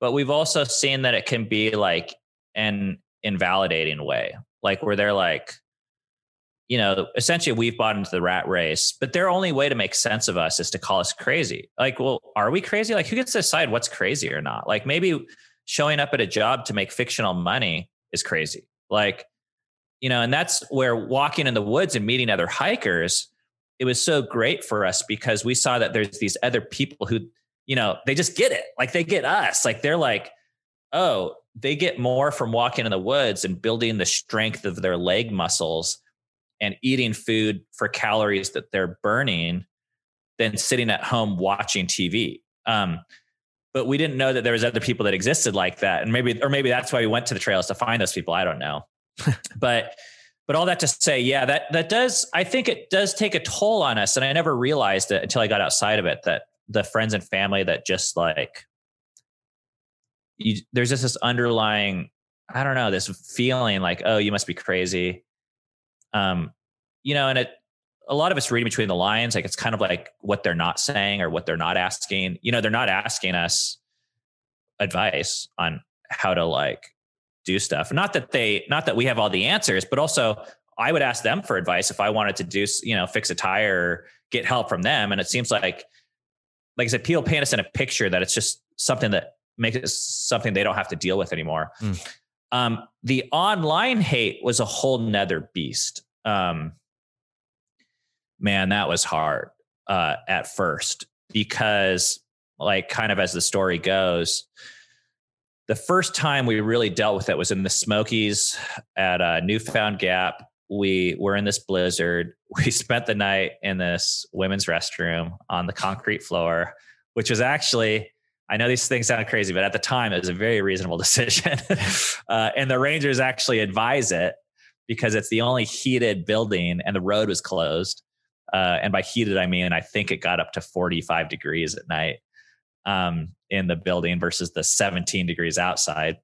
But we've also seen that it can be like an invalidating way, like where they're like, you know, essentially we've bought into the rat race, but their only way to make sense of us is to call us crazy. Like, well, are we crazy? Like, who gets to decide what's crazy or not? Like, maybe showing up at a job to make fictional money is crazy. Like, you know, and that's where walking in the woods and meeting other hikers it was so great for us because we saw that there's these other people who, you know, they just get it. Like they get us. Like they're like, oh, they get more from walking in the woods and building the strength of their leg muscles and eating food for calories that they're burning than sitting at home watching TV. Um, but we didn't know that there was other people that existed like that, and maybe or maybe that's why we went to the trails to find those people. I don't know, but but all that to say, yeah, that that does. I think it does take a toll on us, and I never realized it until I got outside of it that the friends and family that just like you, there's just this underlying i don't know this feeling like oh you must be crazy um you know and it a lot of it's reading between the lines like it's kind of like what they're not saying or what they're not asking you know they're not asking us advice on how to like do stuff. Not that they not that we have all the answers but also i would ask them for advice if i wanted to do you know fix a tire or get help from them. And it seems like like i said people paint us in a picture that it's just something that makes it something they don't have to deal with anymore. Mm. um, the online hate was a whole nother beast. Um, man, that was hard uh, at first because, like, kind of as the story goes, the first time we really dealt with it was in the Smokies at uh, Newfound Gap. We were in this blizzard. We spent the night in this women's restroom on the concrete floor, which was actually I know these things sound crazy, but at the time it was a very reasonable decision. uh, and the Rangers actually advise it because it's the only heated building and the road was closed. Uh, and by heated, I mean I think it got up to 45 degrees at night um, in the building versus the 17 degrees outside.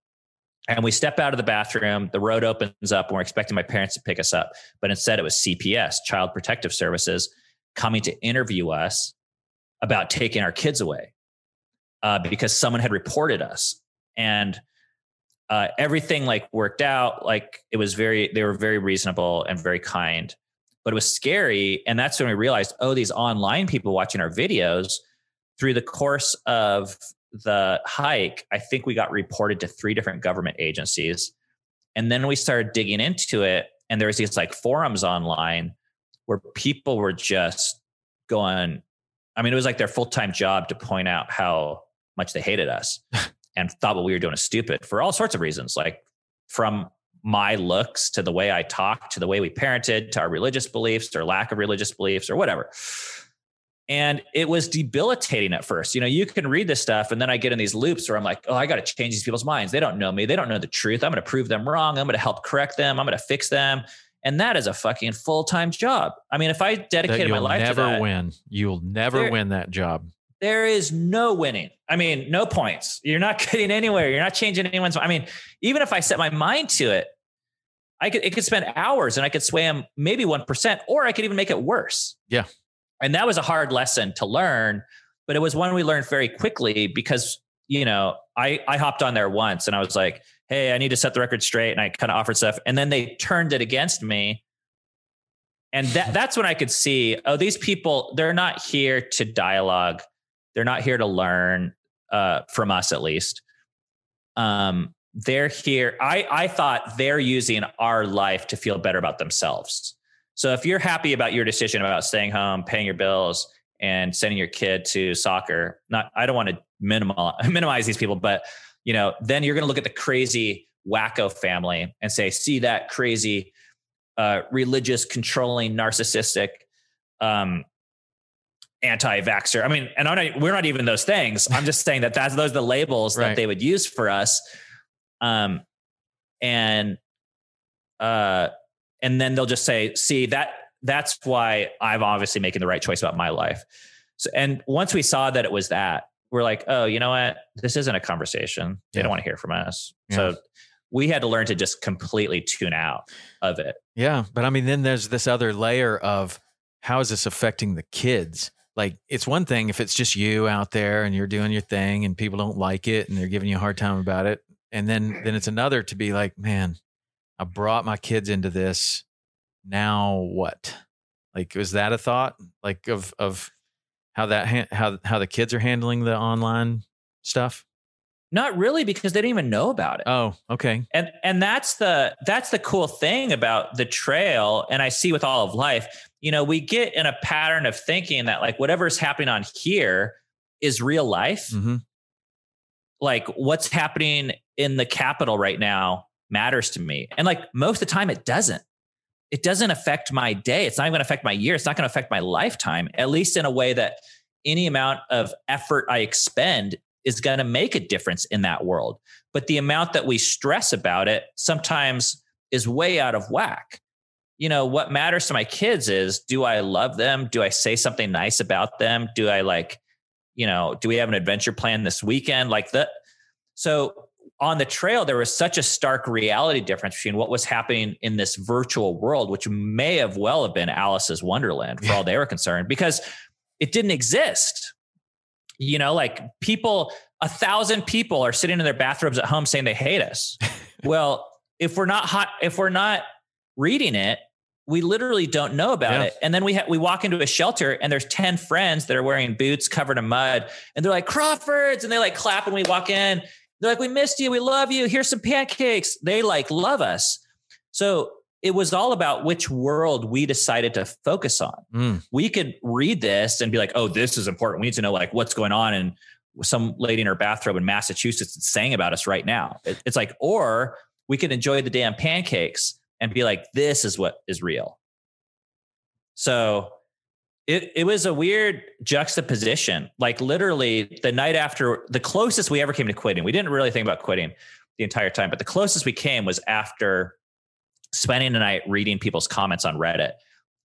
And we step out of the bathroom, the road opens up, and we're expecting my parents to pick us up. But instead, it was CPS, Child Protective Services, coming to interview us about taking our kids away uh, because someone had reported us. And uh, everything like worked out. Like it was very, they were very reasonable and very kind, but it was scary. And that's when we realized, oh, these online people watching our videos through the course of the hike, I think we got reported to three different government agencies. And then we started digging into it. And there was these like forums online where people were just going, I mean, it was like their full time job to point out how much they hated us. and thought what we were doing is stupid for all sorts of reasons, like from my looks to the way I talk to the way we parented to our religious beliefs or lack of religious beliefs or whatever. And it was debilitating at first. You know, you can read this stuff, and then I get in these loops where I'm like, oh, I got to change these people's minds. They don't know me. They don't know the truth. I'm going to prove them wrong. I'm going to help correct them. I'm going to fix them. And that is a fucking full time job. I mean, if I dedicated my life to that, you'll never win. You'll never there, win that job. There is no winning. I mean, no points. You're not getting anywhere. You're not changing anyone's. I mean, even if I set my mind to it, I could it could spend hours and I could sway them maybe one percent, or I could even make it worse. Yeah. And that was a hard lesson to learn, but it was one we learned very quickly because you know I I hopped on there once and I was like, hey, I need to set the record straight, and I kind of offered stuff, and then they turned it against me. And that that's when I could see, oh, these people, they're not here to dialogue they're not here to learn uh, from us, at least. Um, they're here. I, I thought they're using our life to feel better about themselves. So if you're happy about your decision about staying home, paying your bills, and sending your kid to soccer, not I don't want to minimal, minimize these people, but you know, then you're going to look at the crazy wacko family and say, see that crazy, uh, religious, controlling, narcissistic, um, anti-vaxxer. I mean, and not, we're not even those things. I'm just saying that that's those are the labels right. that they would use for us. Um, and uh, and then they'll just say, "See that that's why I'm obviously making the right choice about my life." So, and once we saw that it was that, we're like, "Oh, you know what? This isn't a conversation. They yeah. don't want to hear from us." Yeah. So we had to learn to just completely tune out of it. Yeah, but I mean, then there's this other layer of how is this affecting the kids? like it's one thing if it's just you out there and you're doing your thing and people don't like it and they're giving you a hard time about it and then then it's another to be like man i brought my kids into this now what like was that a thought like of of how that how how the kids are handling the online stuff not really because they didn't even know about it. Oh, okay. And and that's the that's the cool thing about the trail and I see with all of life, you know, we get in a pattern of thinking that like whatever's happening on here is real life. Mm-hmm. Like what's happening in the capital right now matters to me. And like most of the time, it doesn't. It doesn't affect my day. It's not even going to affect my year. It's not going to affect my lifetime, at least in a way that any amount of effort I expend is going to make a difference in that world. But the amount that we stress about it sometimes is way out of whack. You know, what matters to my kids is do I love them? Do I say something nice about them? Do I like, you know, do we have an adventure plan this weekend? Like that. So on the trail, there was such a stark reality difference between what was happening in this virtual world, which may have well have been Alice's Wonderland for all they were concerned, because it didn't exist. You know, like people, a thousand people are sitting in their bathrobes at home saying they hate us. well, if we're not hot, if we're not reading it, we literally don't know about yeah. it. And then we ha- we walk into a shelter and there's 10 friends that are wearing boots covered in mud and they're like Crawfords and they like clap when we walk in. They're like, we missed you. We love you. Here's some pancakes. They like love us. So it was all about which world we decided to focus on. Mm. We could read this and be like, oh, this is important. We need to know like what's going on. And some lady in her bathrobe in Massachusetts is saying about us right now. It's like, or we could enjoy the damn pancakes and be like, this is what is real. So it, it was a weird juxtaposition. Like literally the night after the closest we ever came to quitting, we didn't really think about quitting the entire time, but the closest we came was after spending the night reading people's comments on Reddit.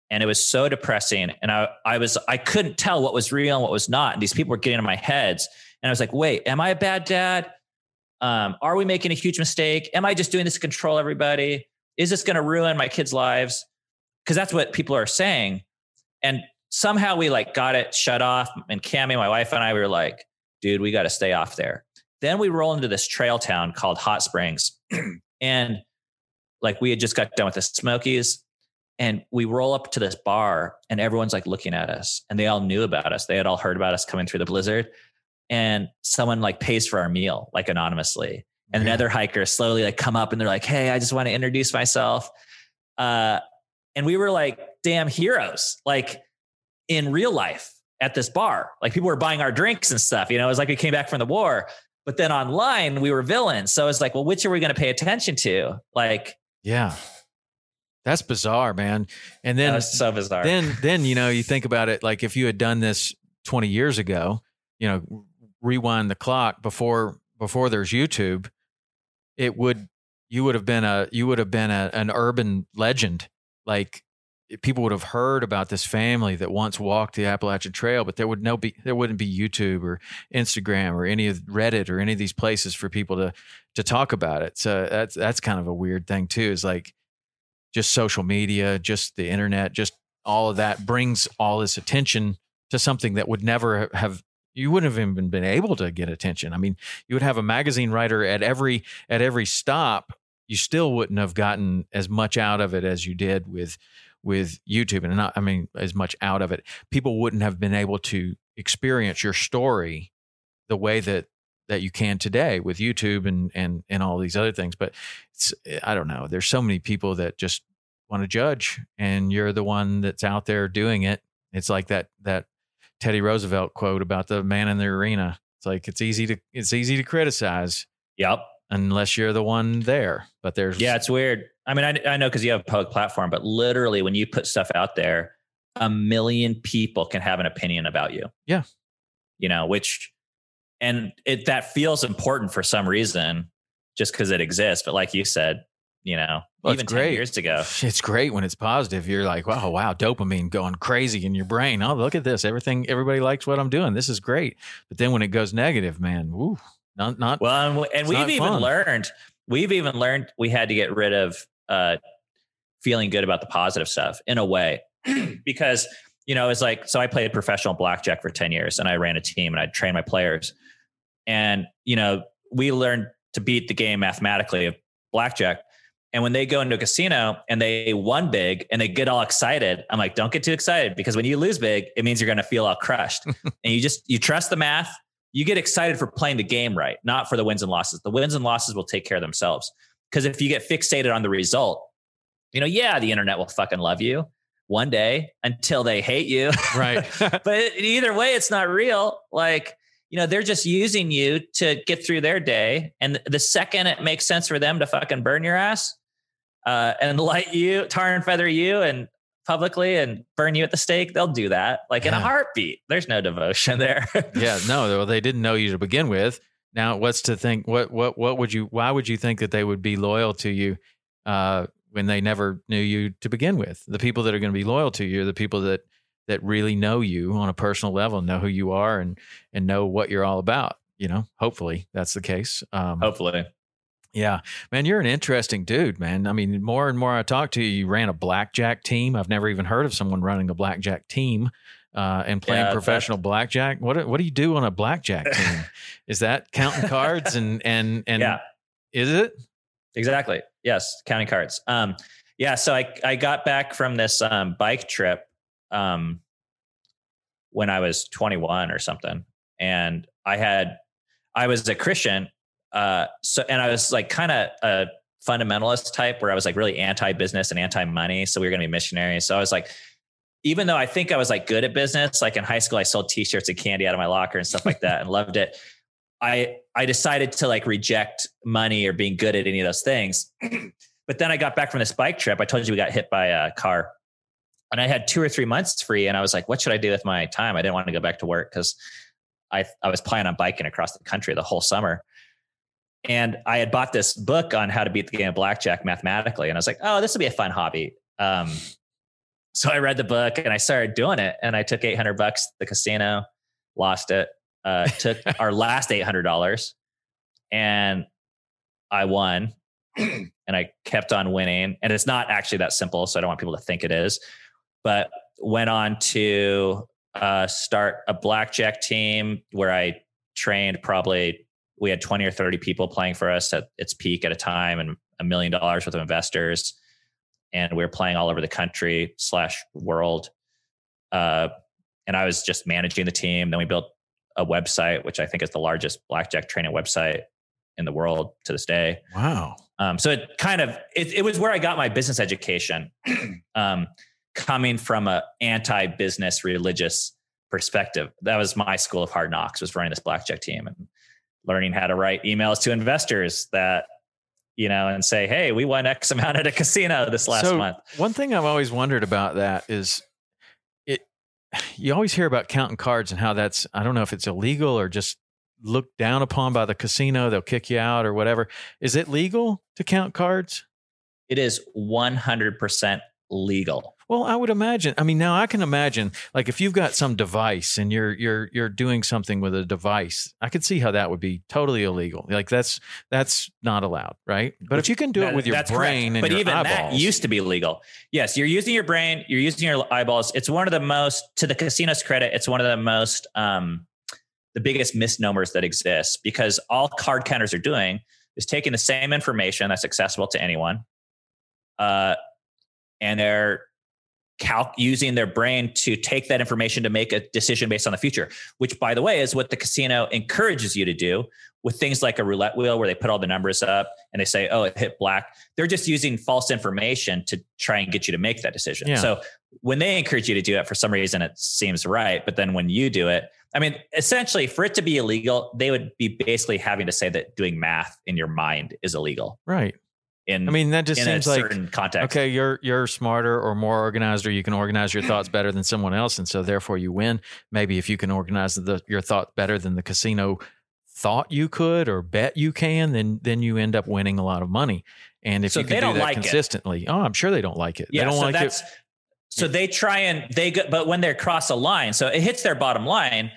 And it was so depressing. And I, I was, I couldn't tell what was real and what was not. And these people were getting in my heads. And I was like, wait, am I a bad dad? Um, are we making a huge mistake? Am I just doing this to control everybody? Is this going to ruin my kids' lives? Because that's what people are saying. And somehow we like got it shut off. And Cami, my wife, and I we were like, dude, we got to stay off there. Then we roll into this trail town called Hot Springs. and like we had just got done with the Smokies. And we roll up to this bar and everyone's like looking at us and they all knew about us. They had all heard about us coming through the blizzard. And someone like pays for our meal, like anonymously. And yeah. another hiker slowly like come up and they're like, Hey, I just want to introduce myself. Uh, and we were like damn heroes. Like in real life at this bar. Like people were buying our drinks and stuff. You know, it was like we came back from the war. But then online, we were villains. So it's like, well, which are we going to pay attention to? Like, yeah, that's bizarre, man. And then so bizarre. Then, then you know, you think about it. Like if you had done this 20 years ago, you know, rewind the clock before before there's YouTube, it would you would have been a you would have been a, an urban legend. Like people would have heard about this family that once walked the Appalachian Trail, but there would no be there wouldn't be YouTube or Instagram or any of Reddit or any of these places for people to to talk about it. So that's that's kind of a weird thing too. Is like just social media, just the internet, just all of that brings all this attention to something that would never have you wouldn't have even been able to get attention. I mean, you would have a magazine writer at every at every stop. You still wouldn't have gotten as much out of it as you did with with YouTube and not, I mean, as much out of it, people wouldn't have been able to experience your story the way that that you can today with YouTube and and and all these other things. But it's I don't know. There's so many people that just want to judge, and you're the one that's out there doing it. It's like that that Teddy Roosevelt quote about the man in the arena. It's like it's easy to it's easy to criticize. Yep. Unless you're the one there. But there's Yeah, it's weird. I mean, I, I know because you have a public platform, but literally when you put stuff out there, a million people can have an opinion about you. Yeah. You know, which, and it that feels important for some reason just because it exists. But like you said, you know, well, even 10 years ago. It's great when it's positive. You're like, wow, wow, dopamine going crazy in your brain. Oh, look at this. Everything, everybody likes what I'm doing. This is great. But then when it goes negative, man, woo, not, not, well, and, and we've even fun. learned, we've even learned we had to get rid of uh, feeling good about the positive stuff in a way because you know it's like so i played professional blackjack for 10 years and i ran a team and i trained my players. And you know we learned to beat the game mathematically of blackjack. And when they go into a casino and they won big and they get all excited i'm like don't get too excited because when you lose big it means you're going to feel all crushed. And you just you trust the math you get excited for playing the game right not for the wins and losses. The wins and losses will take care of themselves because if you get fixated on the result, you know, yeah, the internet will fucking love you one day until they hate you. Right. but either way, it's not real. Like, you know, they're just using you to get through their day. And the second it makes sense for them to fucking burn your ass uh, and light you, tar and feather you, and publicly and burn you at the stake, they'll do that like in a heartbeat. There's no devotion there. yeah, no, they didn't know you to begin with. Now, what's to think? What what what would you? Why would you think that they would be loyal to you uh, when they never knew you to begin with? The people that are going to be loyal to you are the people that that really know you on a personal level, know who you are, and and know what you're all about. You know, hopefully that's the case. Um, Hopefully. yeah, man, you're an interesting dude, man. I mean, more and more I talk to you, you ran a blackjack team. I've never even heard of someone running a blackjack team uh, and playing Yeah, professional blackjack. What what do you do on a blackjack team? Is that counting cards and and and yeah. is it? Exactly. Yes, counting cards. Um, yeah. So I I got back from this um, bike trip um, when I was 21 or something, and I had I was a Christian, uh, so and I was like kind of a fundamentalist type where I was like really anti-business and anti-money. So we were going to be missionaries. So I was like, even though I think I was like good at business, like in high school, I sold T-shirts and candy out of my locker and stuff like that, and loved it. I I decided to like reject money or being good at any of those things. but then I got back from this bike trip. I told you we got hit by a car, and I had two or three months free. And I was like, what should I do with my time? I didn't want to go back to work because I I was planning on biking across the country the whole summer. And I had bought this book on how to beat the game of blackjack mathematically, and I was like, oh, this will be a fun hobby. Um, so I read the book and I started doing it, and I took eight hundred bucks to the casino, lost it. Uh, took our last eight hundred dollars, and I won, and I kept on winning. And it's not actually that simple, so I don't want people to think it is. But went on to uh, start a blackjack team where I trained probably we had 20 or 30 people playing for us at its peak at a time and a million dollars worth of investors and we were playing all over the country slash world uh, and i was just managing the team then we built a website which i think is the largest blackjack training website in the world to this day Wow. um, so it kind of it, it was where I got my business education, um, coming from a anti-business religious perspective. That was my school of hard knocks was running this blackjack team and learning how to write emails to investors that you know and say, hey, we won X amount at a casino this last So, month. One thing I've always wondered about that is it you always hear about counting cards and how that's I don't know if it's illegal or just looked down upon by the casino, they'll kick you out or whatever. Is it legal to count cards? It is 100% legal. Well, I would imagine. I mean, now I can imagine like if you've got some device and you're you're you're doing something with a device, I could see how that would be totally illegal. Like that's that's not allowed, right? But if you can do it with your brain but your even that used to be legal. Yes, you're using your brain, you're using your eyeballs. It's one of the most, to the casino's credit, it's one of the most, um, the biggest misnomers that exist because all card counters are doing is taking the same information that's accessible to anyone, uh, and they're calc- using their brain to take that information to make a decision based on the future. Which, by the way, is what the casino encourages you to do with things like a roulette wheel, where they put all the numbers up and they say, "Oh, it hit black." They're just using false information to try and get you to make that decision. Yeah. So when they encourage you to do it, for some reason it seems right, but then when you do it, I mean, essentially, for it to be illegal, they would be basically having to say that doing math in your mind is illegal. right? In I mean, that just seems like context. okay, you're you're smarter or more organized, or you can organize your thoughts better than someone else, and so therefore you win. Maybe if you can organize the, your thought better than the casino thought you could or bet you can, then then you end up winning a lot of money. And if So you they can do don't that like it. consistently, oh, I'm sure they don't like it. Yeah, they don't so like that's it. so they try and they go, but when they cross a line, so it hits their bottom line.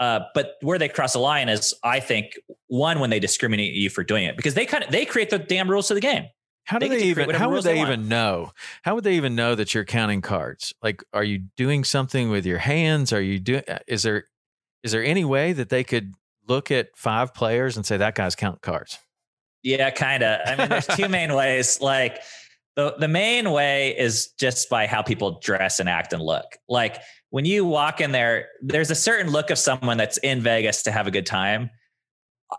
Uh, but where they cross a line is, I think, one when they discriminate you for doing it because they kind of they create the damn rules of the game. How do they even? How would they they even know? How would they even know that you're counting cards? Like, are you doing something with your hands? Are you doing? Is there is there any way that they could look at five players and say that guy's counting cards? Yeah, kind of. I mean, there's two main ways. Like the the main way is just by how people dress and act and look. Like when you walk in there, there's a certain look of someone that's in Vegas to have a good time.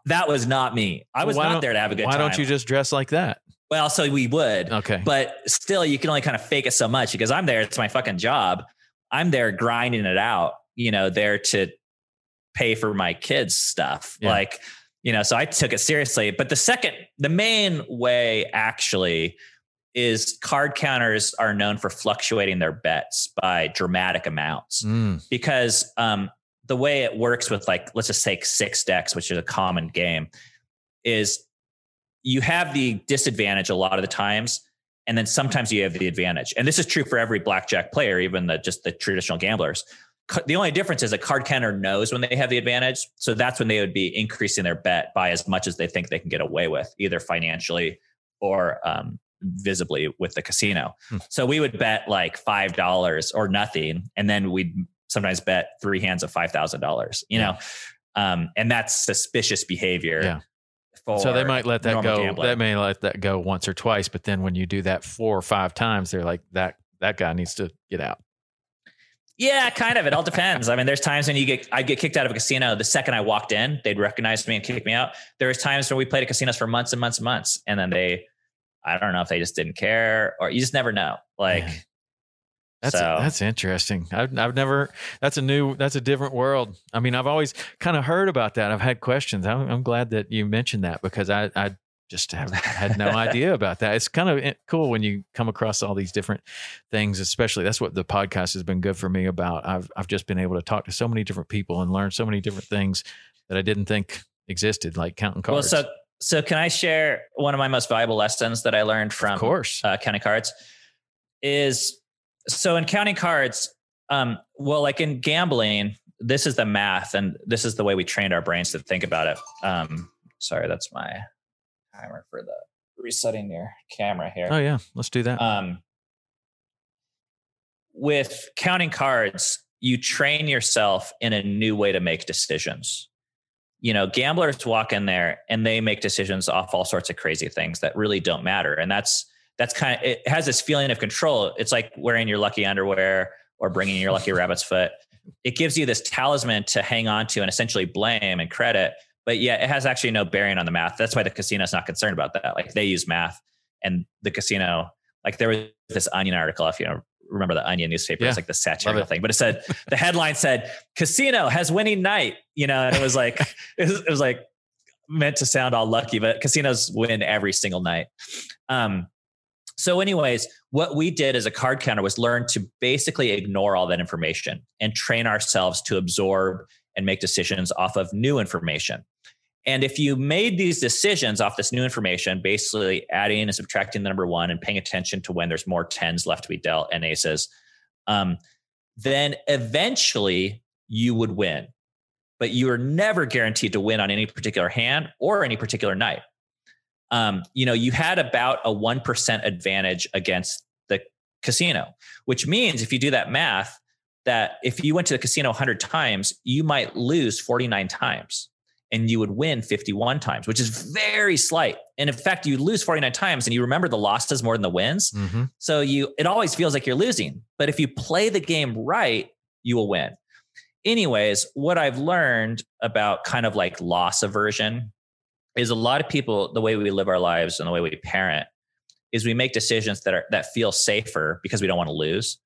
That was not me. I was Why not there to have a good Why time. Why don't you just dress like that? Well, so we would, Okay. but still, you can only kind of fake it so much because I'm there. It's my fucking job. I'm there grinding it out. You know, there to pay for my kids' stuff. Yeah. Like, you know, so I took it seriously. But the second, the main way actually is card counters are known for fluctuating their bets by dramatic amounts. Mm, because um, the way it works with like let's just take six decks which is a common game is you have the disadvantage a lot of the times and then sometimes you have the advantage. And this is true for every blackjack player even the just the traditional gamblers. The only difference is a card counter knows when they have the advantage so that's when they would be increasing their bet by as much as they think they can get away with either financially or um, visibly with the casino Hmm. so we would bet like five dollars or nothing and then we'd sometimes bet three hands of five thousand dollars. You know, um, and that's suspicious behavior. Yeah. For so they might let that go. gambling. They may let that go once or twice, but then when you do that four or five times, they're like that. That guy needs to get out. yeah, kind of. It all depends. I mean, there's times when you get I get kicked out of a casino the second I walked in, they'd recognize me and kick me out. There was times when we played at casinos for months and months and months, and then they, I don't know if they just didn't care or you just never know. Like. Man. That's so that's interesting. I've I've never. That's a new. That's a different world. I mean, I've always kind of heard about that. I've had questions. I'm, I'm glad that you mentioned that because I I just have had no idea about that. It's kind of eh, cool when you come across all these different things. Especially that's what the podcast has been good for me about. I've I've just been able to talk to so many different people and learn so many different things that I didn't think existed, like counting well, cards. so so can I share one of my most valuable lessons that I learned from of course. uh, counting cards is so in counting cards um well like in gambling this is the math and this is the way we trained our brains to think about it um sorry that's my timer for the resetting your camera here oh yeah, let's do that. um with counting cards you train yourself in a new way to make decisions you know gamblers walk in there and they make decisions off all sorts of crazy things that really don't matter. And that's that's kind of it has this feeling of control. It's like wearing your lucky underwear or bringing your lucky rabbit's foot. It gives you this talisman to hang on to and essentially blame and credit but yeah it has actually no bearing on the math. That's why the casino is not concerned about that. Like they use math and the casino like there was this onion article if you know remember the onion newspaper Yeah. it's like the satirical thing but it said the headline said casino has winning night you know and it was like it was, it was like meant to sound all lucky but casinos win every single night. Um so anyways what we did as a card counter was learn to basically ignore all that information and train ourselves to absorb and make decisions off of new information and if you made these decisions off this new information, basically adding and subtracting the number one and paying attention to when there's more tens left to be dealt and aces, um, then eventually you would win. But you are never guaranteed to win on any particular hand or any particular night. Um, you know, you had about a 1% advantage against the casino, which means if you do that math, that if you went to the casino 100 times, you might lose 49 times and you would win 51 times, which is very slight. And in fact, you lose 49 times and you remember the losses more than the wins. hmm So you it always feels like you're losing. But if you play the game right, you will win. Anyways, what I've learned about kind of like loss aversion is a lot of people, the way we live our lives and the way we parent, is we make decisions that are that feel safer because we don't want to lose.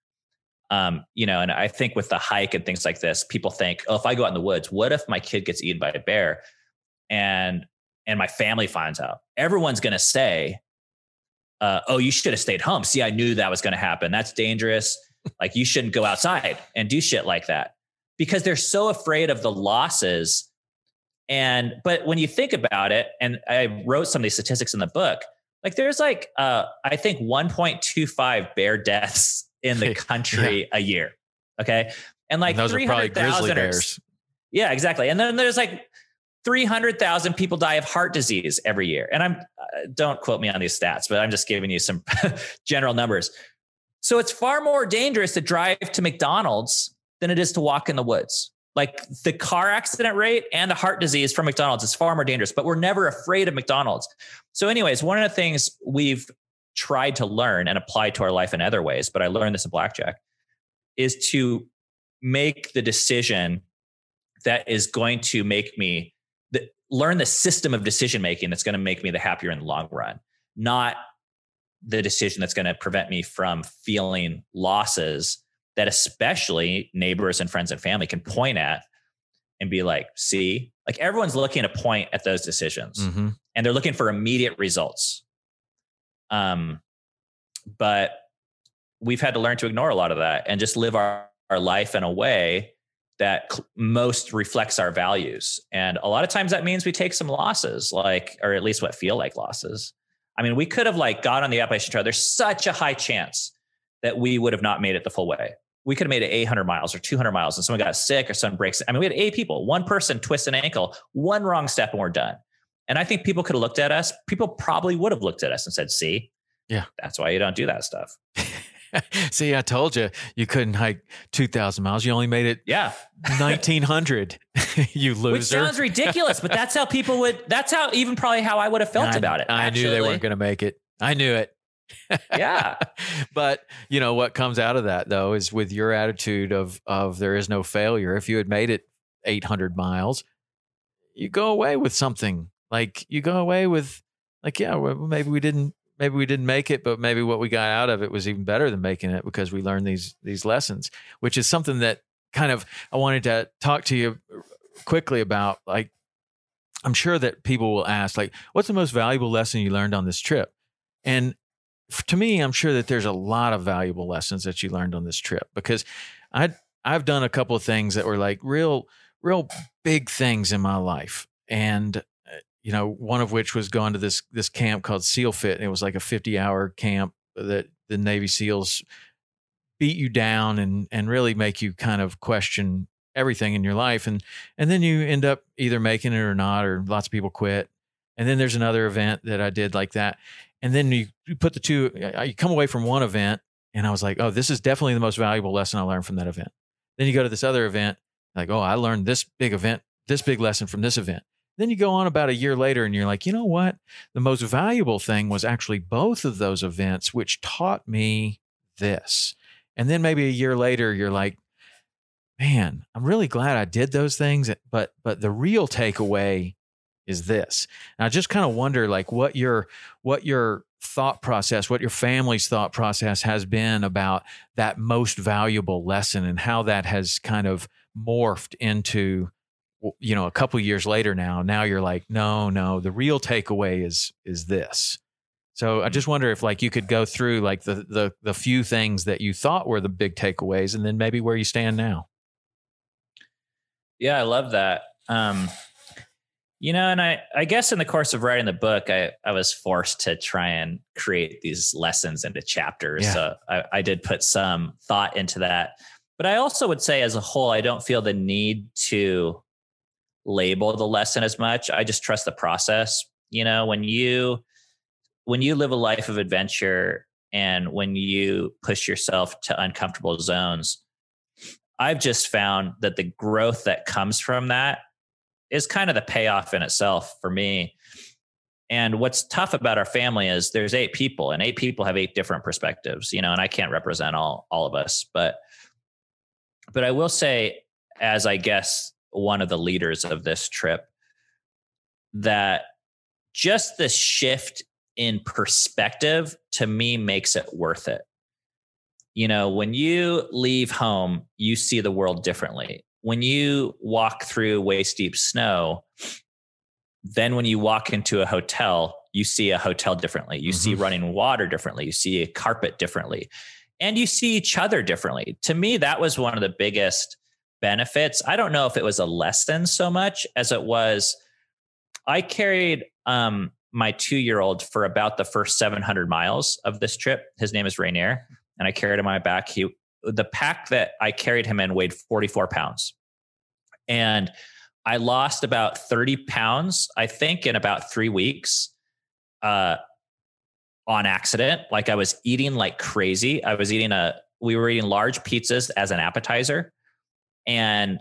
Um, you know, and I think with the hike and things like this, people think, oh, if I go out in the woods, what if my kid gets eaten by a bear? And and my family finds out. Everyone's gonna say, uh, oh, you should have stayed home. See, I knew that was going to happen. That's dangerous. like, you shouldn't go outside and do shit like that because they're so afraid of the losses. And, but when you think about it, and I wrote some of these statistics in the book, like there's like, uh, I think 1.25 bear deaths in the country a year. Okay. And like And those are probably 300,000 grizzly bears. yeah, exactly. And then there's like 300,000 people die of heart disease every year. And I'm uh, don't quote me on these stats, but I'm just giving you some general numbers. So it's far more dangerous to drive to McDonald's than it is to walk in the woods. Like the car accident rate and the heart disease from McDonald's is far more dangerous, but we're never afraid of McDonald's. So, anyways, one of the things we've tried to learn and apply to our life in other ways, but I learned this in blackjack, is to make the decision that is going to make me the, learn the system of decision making that's going to make me the happier in the long run, not the decision that's going to prevent me from feeling losses that especially neighbors and friends and family can point at and be like, see, like everyone's looking to point at those decisions Mhm. and they're looking for immediate results. Um, but we've had to learn to ignore a lot of that and just live our, our life in a way that cl- most reflects our values. And a lot of times that means we take some losses, like, or at least what feel like losses. I mean, we could have like got on the Appalachian Trail. There's such a high chance that we would have not made it the full way. We could have made it 800 miles or 200 miles and someone got sick or someone breaks. I mean, we had eight people, one person twists an ankle, one wrong step and we're done. And I think people could have looked at us. People probably would have looked at us and said, see, Yeah. that's why you don't do that stuff. See, I told you you couldn't hike 2,000 miles. You only made it Yeah. 1,900. you loser. Which sounds ridiculous, but that's how people would, that's how even probably how I would have felt I, about it. I knew they weren't going to make it. I knew it. Yeah. but you know what comes out of that though is with your attitude of of there is no failure. If you had made it 800 miles, you go away with something. Like you go away with like yeah, well, maybe we didn't maybe we didn't make it, but maybe what we got out of it was even better than making it because we learned these these lessons, which is something that kind of I wanted to talk to you quickly about like I'm sure that people will ask like what's the most valuable lesson you learned on this trip? And to me, I'm sure that there's a lot of valuable lessons that you learned on this trip because I I've done a couple of things that were like real real big things in my life, and you know one of which was going to this this camp called SEAL Fit, and it was like a 50 hour camp that the Navy SEALs beat you down and and really make you kind of question everything in your life, and and then you end up either making it or not, or lots of people quit. And then there's another event that I did like that and then you, you put the two you come away from one event and i was like oh this is definitely the most valuable lesson i learned from that event then you go to this other event like oh i learned this big event this big lesson from this event then you go on about a year later and you're like you know what? The most valuable thing was actually both of those events which taught me this. And then maybe a year later you're like man i'm really glad i did those things but but the real takeaway is this. And i just kind of wonder like what your what your thought process what your family's thought process has been about that most valuable lesson and how that has kind of morphed into you know a couple years later now now you're like no no the real takeaway is is this so i just wonder if like you could go through like the the the few things that you thought were the big takeaways and then maybe where you stand now Yeah, I love that. Um, you know, and I, I guess in the course of writing the book, I, I was forced to try and create these lessons into chapters. Yeah. So I, I did put some thought into that. But I also would say, as a whole, I don't feel the need to label the lesson as much. I just trust the process. You know, when you when you live a life of adventure and when you push yourself to uncomfortable zones, I've just found that the growth that comes from that is kind of the payoff in itself for me. And what's tough about our family is there's eight people and eight people have eight different perspectives, you know, and I can't represent all all of us, but but I will say as I guess one of the leaders of this trip that just the shift in perspective to me makes it worth it. You know, when you leave home, you see the world differently. When you walk through waist deep snow, then when you walk into a hotel, you see a hotel differently. You see Mhm. running water differently. You see a carpet differently. And you see each other differently. To me, that was one of the biggest benefits. I don't know if it was a lesson so much as it was I carried um, my two year old for about the first 700 miles of this trip. His name is Rainier, and I carried him on my back. He, the pack that I carried him in weighed 44 pounds. And I lost about 30 pounds, I think, in about three weeks uh, on accident. Like I was eating like crazy. I was eating a, we were eating large pizzas as an appetizer. And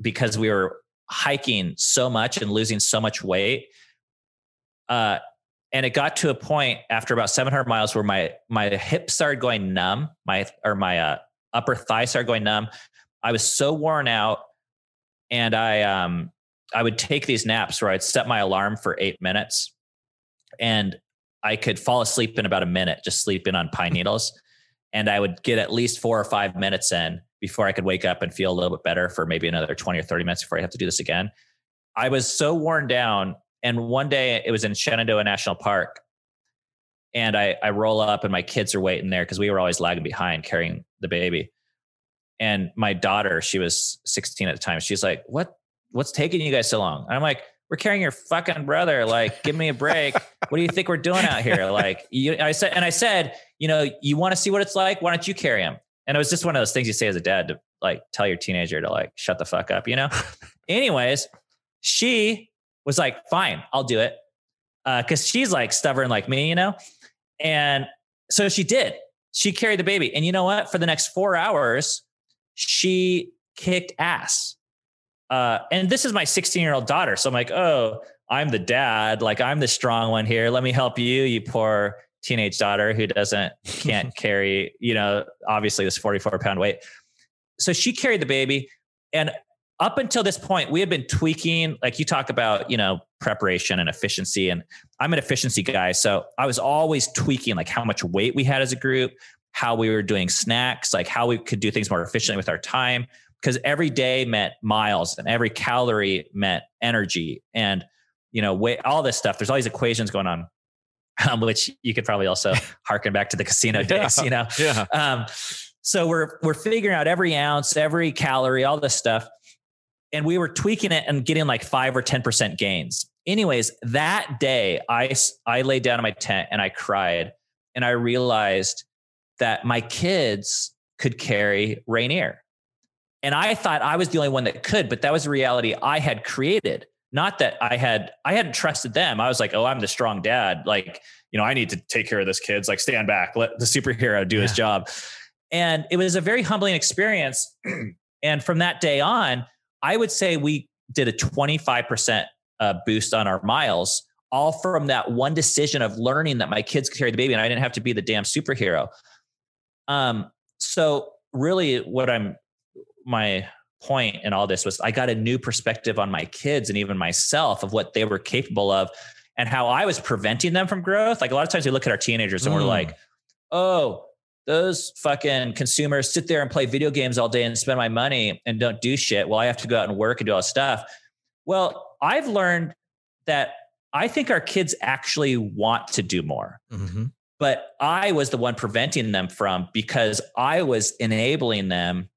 because we were hiking so much and losing so much weight, uh, and it got to a point after about 700 miles where my my hips started going numb, my or my uh, upper thigh started going numb. I was so worn out, and I um I would take these naps where I'd set my alarm for eight minutes, and I could fall asleep in about a minute, just sleeping on pine needles. and I would get at least four or five minutes in before I could wake up and feel a little bit better for maybe another 20 or 30 minutes before I have to do this again. I was so worn down. And one day it was in Shenandoah National Park. And I, I roll up and my kids are waiting there because we were always lagging behind carrying the baby. And my daughter, she was 16 at the time. She's like, What what's taking you guys so long? And I'm like, we're carrying your fucking brother. Like, give me a break. what do you think we're doing out here? Like, you, I said, and I said, you know, you want to see what it's like? Why don't you carry him? And it was just one of those things you say as a dad to like tell your teenager to like shut the fuck up, you know? Anyways, she was like, fine, I'll do it. Uh, cause she's like stubborn like me, you know? And so she did. She carried the baby. And you know what? For the next four hours, she kicked ass uh, and this is my 16 year old daughter. So I'm like, oh, I'm the dad. Like I'm the strong one here. Let me help you, you poor teenage daughter who doesn't can't carry, you know, obviously this 44 pound weight. So she carried the baby. And up until this point, we had been tweaking, like you talk about, you know, preparation and efficiency. And I'm an efficiency guy. So I was always tweaking like how much weight we had as a group, how we were doing snacks, like how we could do things more efficiently with our time because every day meant miles and every calorie meant energy and you know way, all this stuff there's all these equations going on um, which you could probably also harken back to the casino days yeah, you know? Yeah. Um, so we're we're figuring out every ounce every calorie all this stuff and we were tweaking it and getting like 5 or 10% gains. Anyways that day i i laid down in my tent and i cried and i realized that my kids could carry rainier. And I thought I was the only one that could, but that was a reality I had created. Not that I had I hadn't trusted them. I was like, oh, I'm the strong dad. Like, you know, I need to take care of this kids. Like, stand back, let the superhero do yeah. his job. And it was a very humbling experience. and from that day on, I would say we did a 25% uh, boost on our miles, all from that one decision of learning that my kids could carry the baby and I didn't have to be the damn superhero. Um, so really what I'm my point in all this was I got a new perspective on my kids and even myself of what they were capable of and how I was preventing them from growth. Like a lot of times we look at our teenagers and mm. we're like, oh, those fucking consumers sit there and play video games all day and spend my money and don't do shit. Well, I have to go out and work and do all this stuff. Well, I've learned that I think our kids actually want to do more. Mm-hmm. But I was the one preventing them from because I was enabling them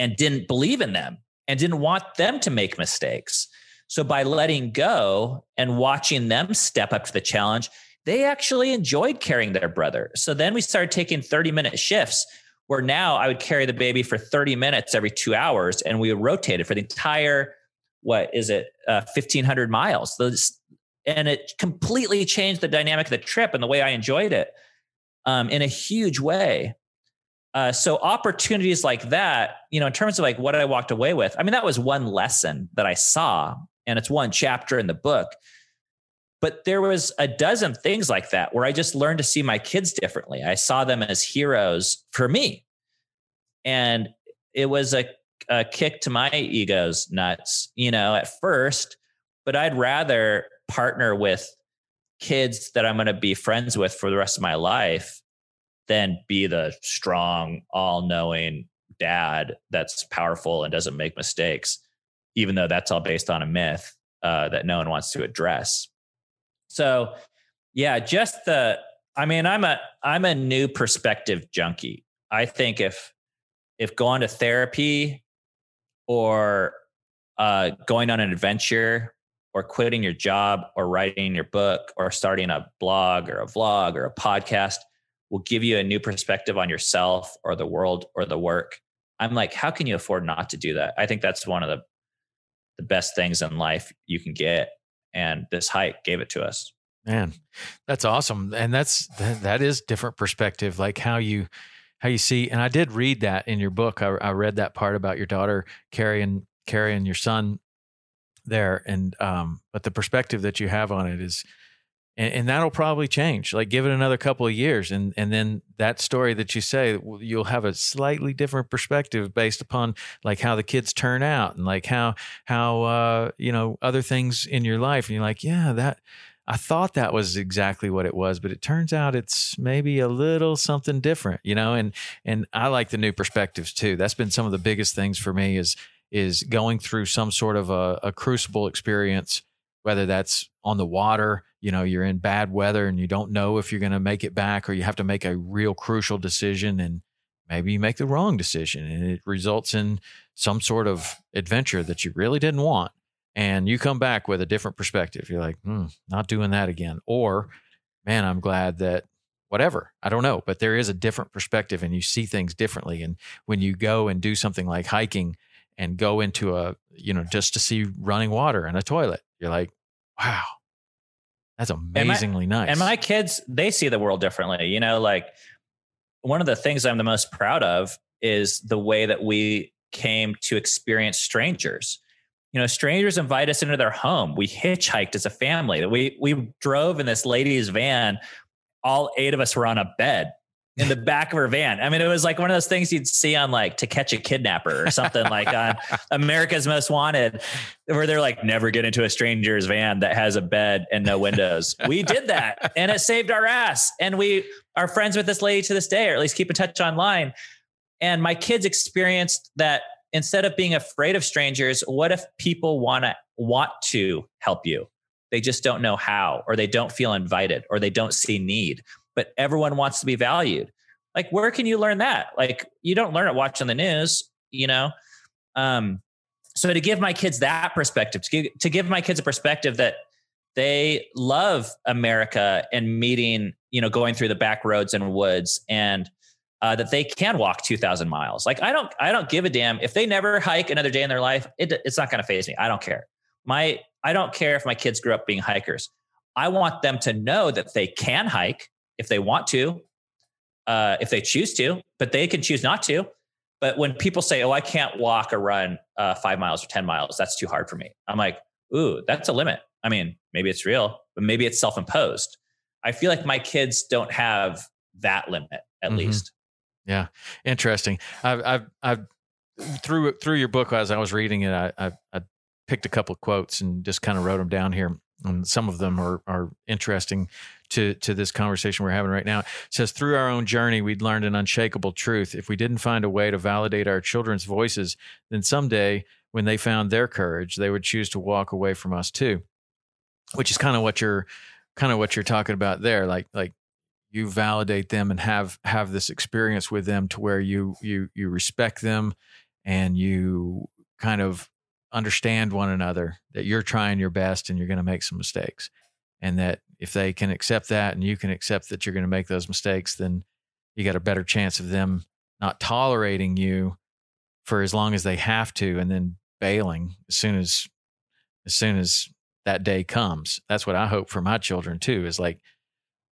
and didn't believe in them and didn't want them to make mistakes. So by letting go and watching them step up to the challenge, they actually enjoyed carrying their brother. So then we started taking 30 minute shifts where now I would carry the baby for 30 minutes every two hours and we would rotate it for the entire, what is it, uh, 1500 miles. Those, and it completely changed the dynamic of the trip and the way I enjoyed it um, in a huge way. Uh, so opportunities like that, you know, in terms of like what I walked away with, I mean, that was one lesson that I saw, and it's one chapter in the book. But there was a dozen things like that where I just learned to see my kids differently. I saw them as heroes for me, and it was a, a kick to my ego's nuts, you know, at first. But I'd rather partner with kids that I'm going to be friends with for the rest of my life then be the strong, all knowing dad that's powerful and doesn't make mistakes, even though that's all based on a myth uh, that no one wants to address. So, yeah, just the, I mean, I'm a, I'm a new perspective junkie. I think if, if going to therapy or uh, going on an adventure or quitting your job or writing your book or starting a blog or a vlog or a podcast will give you a new perspective on yourself or the world or the work. I'm like, how can you afford not to do that? I think that's one of the the best things in life you can get. And this hike gave it to us. Man, that's awesome. And that's that, is different perspective, like how you how you see. And I did read that in your book. I, I read that part about your daughter carrying carrying your son there, and um, but the perspective that you have on it is and, and, that'll probably change. Like give it another couple of years, and and then that story that you say, you'll have a slightly different perspective based upon like how the kids turn out and like how how uh, you know other things in your life, and you're like, yeah, that I thought that was exactly what it was, but it turns out it's maybe a little something different, you know. And and I like the new perspectives too. That's been some of the biggest things for me is is going through some sort of a, a crucible experience, whether that's on the water, you know, you're in bad weather and you don't know if you're going to make it back, or you have to make a real crucial decision, and maybe you make the wrong decision, and it results in some sort of adventure that you really didn't want and you come back with a different perspective. You're like, hmm, not doing that again. Or, man, I'm glad that whatever, I don't know, but there is a different perspective and you see things differently. And when you go and do something like hiking and go into a, you know, just to see running water and a toilet, you're like, wow, that's amazingly and my, nice. And my kids, they see the world differently. You know, like one of the things I'm the most proud of is the way that we came to experience strangers. You know strangers invite us into their home. We hitchhiked as a family. We we drove in this lady's van. All eight of us were on a bed in the back of her van i mean it was like one of those things you'd see on like to catch a kidnapper or something like on america's most wanted where they're like never get into a stranger's van that has a bed and no windows we did that and it saved our ass and we are friends with this lady to this day or at least keep in touch online and my kids experienced that instead of being afraid of strangers, what if people want to want to help you? They just don't know how, or they don't feel invited, or they don't see need. But everyone wants to be valued. Like, where can you learn that? Like, you don't learn it watching the news, you know. Um, so to give my kids that perspective, to give, to give my kids a perspective that they love America and meeting, you know, going through the back roads and woods and uh, that they can walk 2000 miles. Like I don't, I don't give a damn if they never hike another day in their life. It, it's not going to phase me. I don't care. My, I don't care if my kids grew up being hikers. I want them to know that they can hike if they want to, uh, if they choose to, but they can choose not to. But when people say, "Oh, I can't walk or run uh, five miles or ten miles," that's too hard for me. I'm like, "Ooh, that's a limit." I mean, maybe it's real, but maybe it's self-imposed. I feel like my kids don't have that limit, at mm-hmm. least. Yeah, interesting. I've, I've, I've through through your book as I was reading it, I, I, I picked a couple of quotes and just kind of wrote them down here. And some of them are are interesting to to this conversation we're having right now. It says through our own journey, we'd learned an unshakable truth. If we didn't find a way to validate our children's voices, then someday when they found their courage, they would choose to walk away from us too. Which is kind of what you're kind of what you're talking about there. Like like you validate them and have have this experience with them to where you you you respect them and you kind of understand one another that you're trying your best and you're going to make some mistakes and that if they can accept that and you can accept that you're going to make those mistakes then you got a better chance of them not tolerating you for as long as they have to and then bailing as soon as as soon as that day comes that's what i hope for my children too is like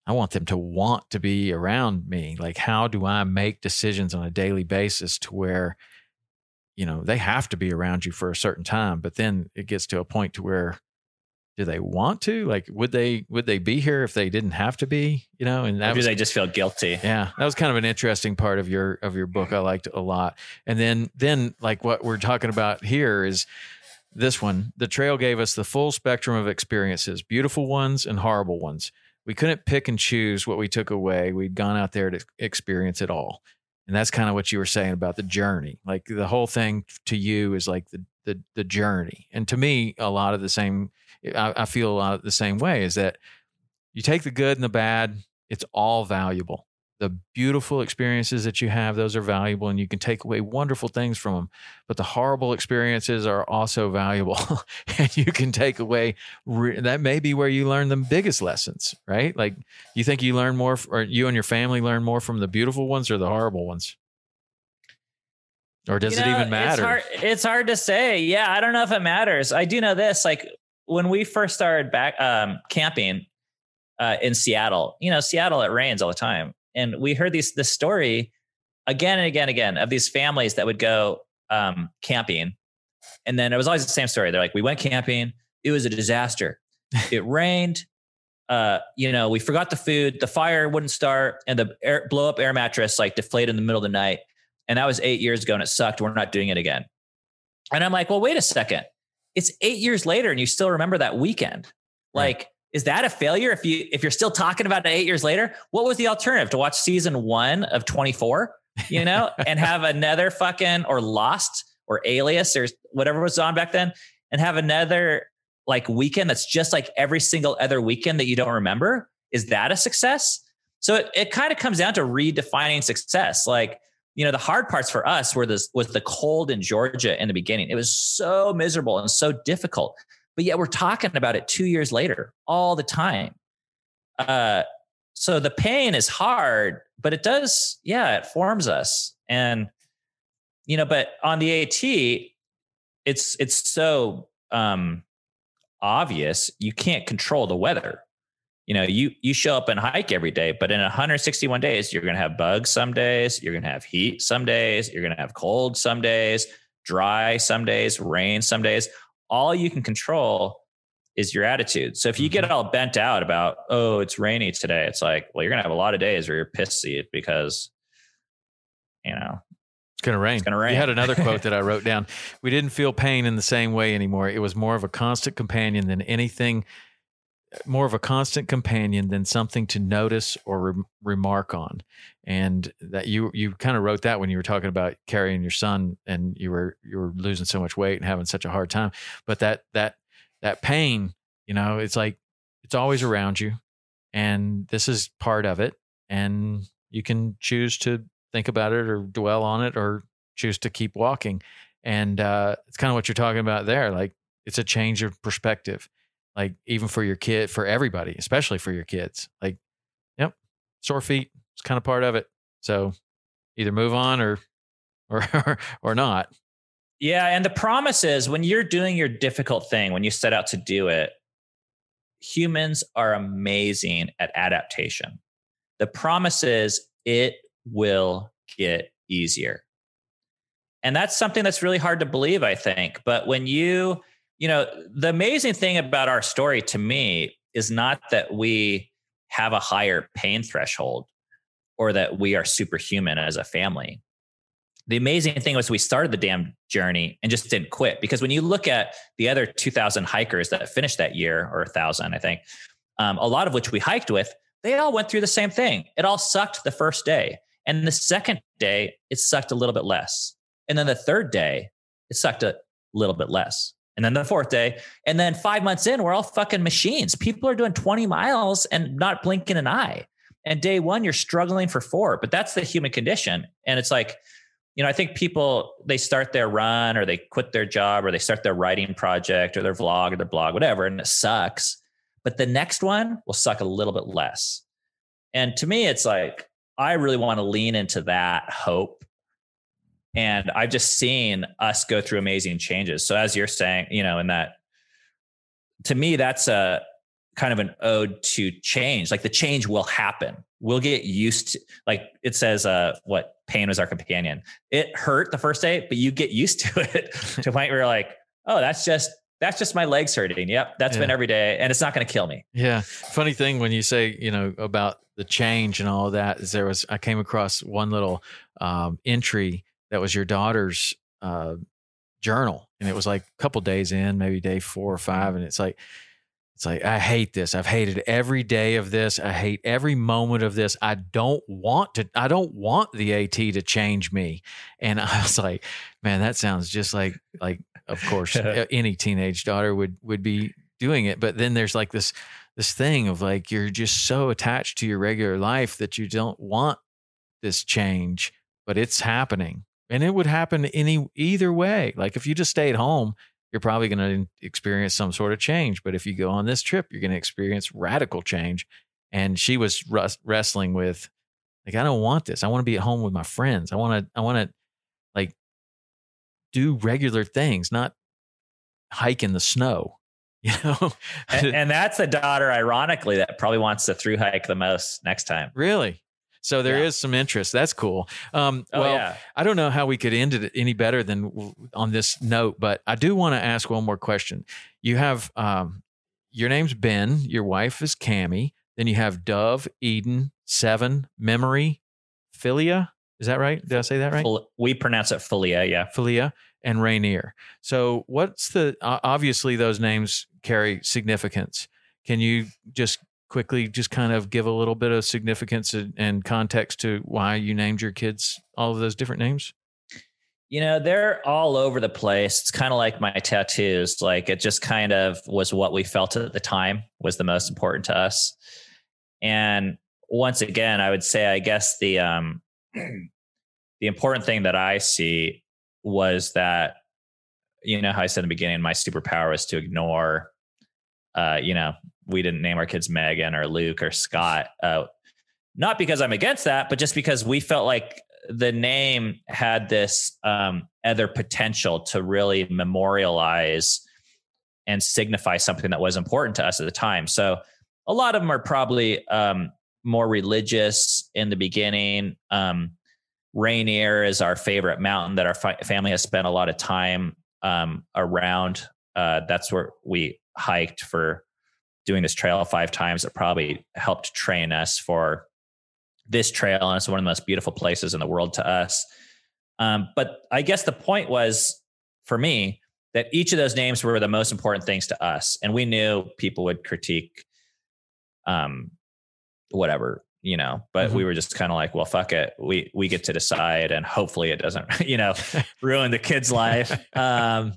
I want them to want to be around me. Like, how do I make decisions on a daily basis to where, you know, they have to be around you for a certain time, but then it gets to a point to where do they want to? Like, would they would they be here if they didn't have to be? You know, and that do was, they just feel guilty? Yeah, that was kind of an interesting part of your of your book. I liked a lot. And then then like what we're talking about here is this one. The trail gave us the full spectrum of experiences, beautiful ones and horrible ones we couldn't pick and choose what we took away. We'd gone out there to experience it all. And that's kind of what you were saying about the journey. Like the whole thing to you is like the the the journey. And to me, a lot of the same I, I feel a lot of the same way is that you take the good and the bad, it's all valuable the beautiful experiences that you have those are valuable and you can take away wonderful things from them but the horrible experiences are also valuable and you can take away re- that may be where you learn the biggest lessons right? Like you think you learn more or you and your family learn more from the beautiful ones or the horrible ones? Or does you know, it even matter? it's hard, it's hard to say. Yeah i don't know if it matters. I do know this like when we first started back um, camping uh, in Seattle. You know, Seattle it rains all the time, and we heard these this story again and again and again of these families that would go um, camping, and then it was always the same story. They're like, we went camping, it was a disaster. it rained. Uh, you know, we forgot the food, the fire wouldn't start, and the air, blow up air mattress like deflated in the middle of the night. And that was eight years ago, and it sucked. We're not doing it again. And I'm like, well, wait a second. It's eight years later, and you still remember that weekend. Like, is that a failure if you if you're still talking about it eight years later? What was the alternative? To watch season one of 24 you know and have another fucking or lost or alias or whatever was on back then and have another like weekend that's just like every single other weekend that you don't remember? Is that a success? So it, it kind of comes down to redefining success. Like you know the hard parts for us were this was the cold in georgia in the beginning. It was so miserable and so difficult but yet we're talking about it two years later all the time. Uh, so the pain is hard, but it does, yeah, it forms us. And, you know, but on the AT, it's, it's so, um, obvious you can't control the weather. You know, you, you show up and hike every day, but in 161 days, you're going to have bugs some days, you're going to have heat some days, you're going to have cold some days, dry some days, rain some days all you can control is your attitude. So if you get mm-hmm. all bent out about, oh, it's rainy today, it's like, well, you're gonna have a lot of days where you're pissy because, you know, it's gonna rain. It's gonna rain. You had another quote that I wrote down. We didn't feel pain in the same way anymore. It was more of a constant companion than anything. More of a constant companion than something to notice or re- remark on, and that you you kind of wrote that when you were talking about carrying your son and you were you were losing so much weight and having such a hard time. But that that that pain, you know, it's like it's always around you. And this is part of it. And you can choose to think about it or dwell on it or choose to keep walking. And uh, it's kind of what you're talking about there. Like it's a change of perspective, like even for your kid, for everybody, especially for your kids. Like, yep, sore feet, it's kind of part of it. So either move on or, or, or not. Yeah. And the promise is when you're doing your difficult thing, when you set out to do it, humans are amazing at adaptation. The promise is it will get easier. And that's something that's really hard to believe, I think. But when you, you know, the amazing thing about our story to me is not that we have a higher pain threshold or that we are superhuman as a family. The amazing thing was we started the damn journey and just didn't quit because when you look at the other 2000 hikers that finished that year or 1000 i think um, a lot of which we hiked with they all went through the same thing. It all sucked the first day and the second day it sucked a little bit less. And then the third day it sucked a little bit less and then the fourth day and then five months in we're all fucking machines people are doing 20 miles and not blinking an eye and day one you're struggling for four but that's the human condition and it's like you know, I think people they start their run or they quit their job or they start their writing project or their vlog or their blog, whatever, and it sucks. But the next one will suck a little bit less. And to me, it's like I really want to lean into that hope. And I've just seen us go through amazing changes. So as you're saying, you know, in that to me, that's a kind of an ode to change. Like the change will happen. We'll get used to like it says uh what pain was our companion. It hurt the first day, but you get used to it to the point where you're like, oh, that's just that's just my legs hurting. Yep, that's yeah. been every day, and it's not going to kill me. Yeah, funny thing when you say you know about the change and all that is there was I came across one little um, entry that was your daughter's uh, journal, and it was like a couple days in, maybe day four or five, and it's like it's like, I hate this. I've hated every day of this. I hate every moment of this. I don't want to, I don't want the AT to change me. And I was like, man, that sounds just like, like, of course, any teenage daughter would, would be doing it. But then there's like this, this thing of like, you're just so attached to your regular life that you don't want this change, but it's happening. And it would happen any either way. Like if you just stayed home you're probably going to experience some sort of change. But if you go on this trip, you're going to experience radical change. And she was wrestling with, like, I don't want this. I want to be at home with my friends. I want to, I want to, like, do regular things, not hike in the snow. You know, and, and that's a daughter, ironically, that probably wants to through hike the most next time. Really? So there yeah. is some interest. That's cool. Um, oh, well, yeah. I don't know how we could end it any better than on this note, but I do want to ask one more question. You have um, your name's Ben. Your wife is Cami. Then you have Dove, Eden, Seven, Memory, Philia. Is that right? Did I say that right? We pronounce it Philia. Yeah, Philia and Rainier. So what's the obviously those names carry significance. Can you just quickly just kind of give a little bit of significance and context to why you named your kids all of those different names? You know, they're all over the place. It's kind of like my tattoos. Like it just kind of was what we felt at the time was the most important to us. And once again, I would say, I guess the um, the important thing that I see was that, you know, how I said in the beginning, my superpower is to ignore, uh, you know, we didn't name our kids Megan or Luke or Scott. Uh, not because I'm against that, but just because we felt like the name had this um, other potential to really memorialize and signify something that was important to us at the time. So a lot of them are probably um, more religious in the beginning. Um, Rainier is our favorite mountain that our fi- family has spent a lot of time um, around. Uh, that's where we hiked for doing this trail five times. It probably helped train us for this trail, and it's one of the most beautiful places in the world to us. Um, but I guess the point was for me that each of those names were the most important things to us, and we knew people would critique, um, whatever you know but mm-hmm. we were just kind of like well fuck it we we get to decide and hopefully it doesn't you know ruin the kid's life um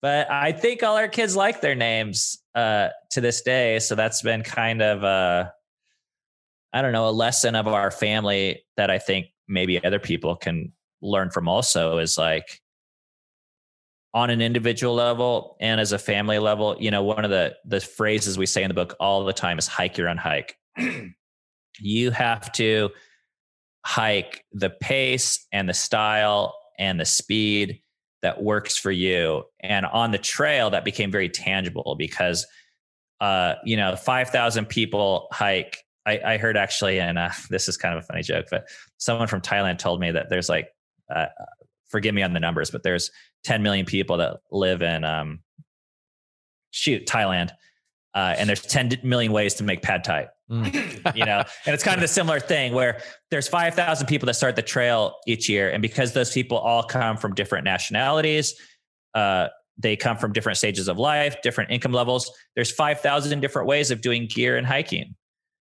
but i think all our kids like their names uh to this day. So that's been kind of a, I don't know a lesson of our family that i think maybe other people can learn from also is like on an individual level and as a family level you know one of the the phrases we say in the book all the time is hike your own hike. You have to hike the pace and the style and the speed that works for you. And on the trail, that became very tangible because, uh, you know, 5,000 people hike. I, I heard actually, and uh, this is kind of a funny joke, but someone from Thailand told me that there's like, uh, forgive me on the numbers, but there's 10 million people that live in, um, shoot, Thailand. Uh, and there's 10 million ways to make pad thai. Mm. you know, and it's kind of a similar thing where there's 5,000 people that start the trail each year. And because those people all come from different nationalities, uh, they come from different stages of life, different income levels. There's 5,000 different ways of doing gear and hiking.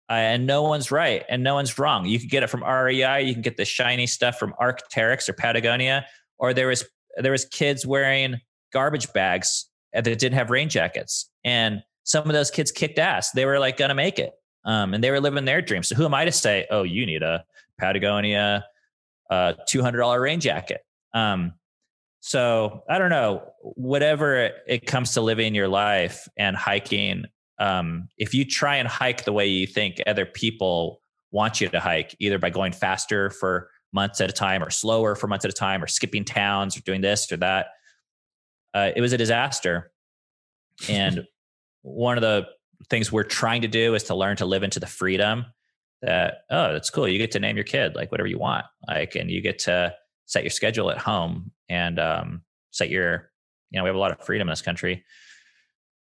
Uh, and no one's right and no one's wrong. You can get it from REI, you can get the shiny stuff from Arc'teryx or Patagonia, or there was there was kids wearing garbage bags that didn't have rain jackets. And some of those kids kicked ass. They were like gonna make it um, and they were living their dreams. So who am I to say, oh, you need a Patagonia uh, $200 rain jacket? Um, so I don't know, whatever it comes to living your life and hiking, um, if you try and hike the way you think other people want you to hike, either by going faster for months at a time or slower for months at a time or skipping towns or doing this or that, uh, it was a disaster. And one of the things we're trying to do is to learn to live into the freedom that oh that's cool. You get to name your kid like whatever you want. Like and you get to set your schedule at home and um, set your you know we have a lot of freedom in this country.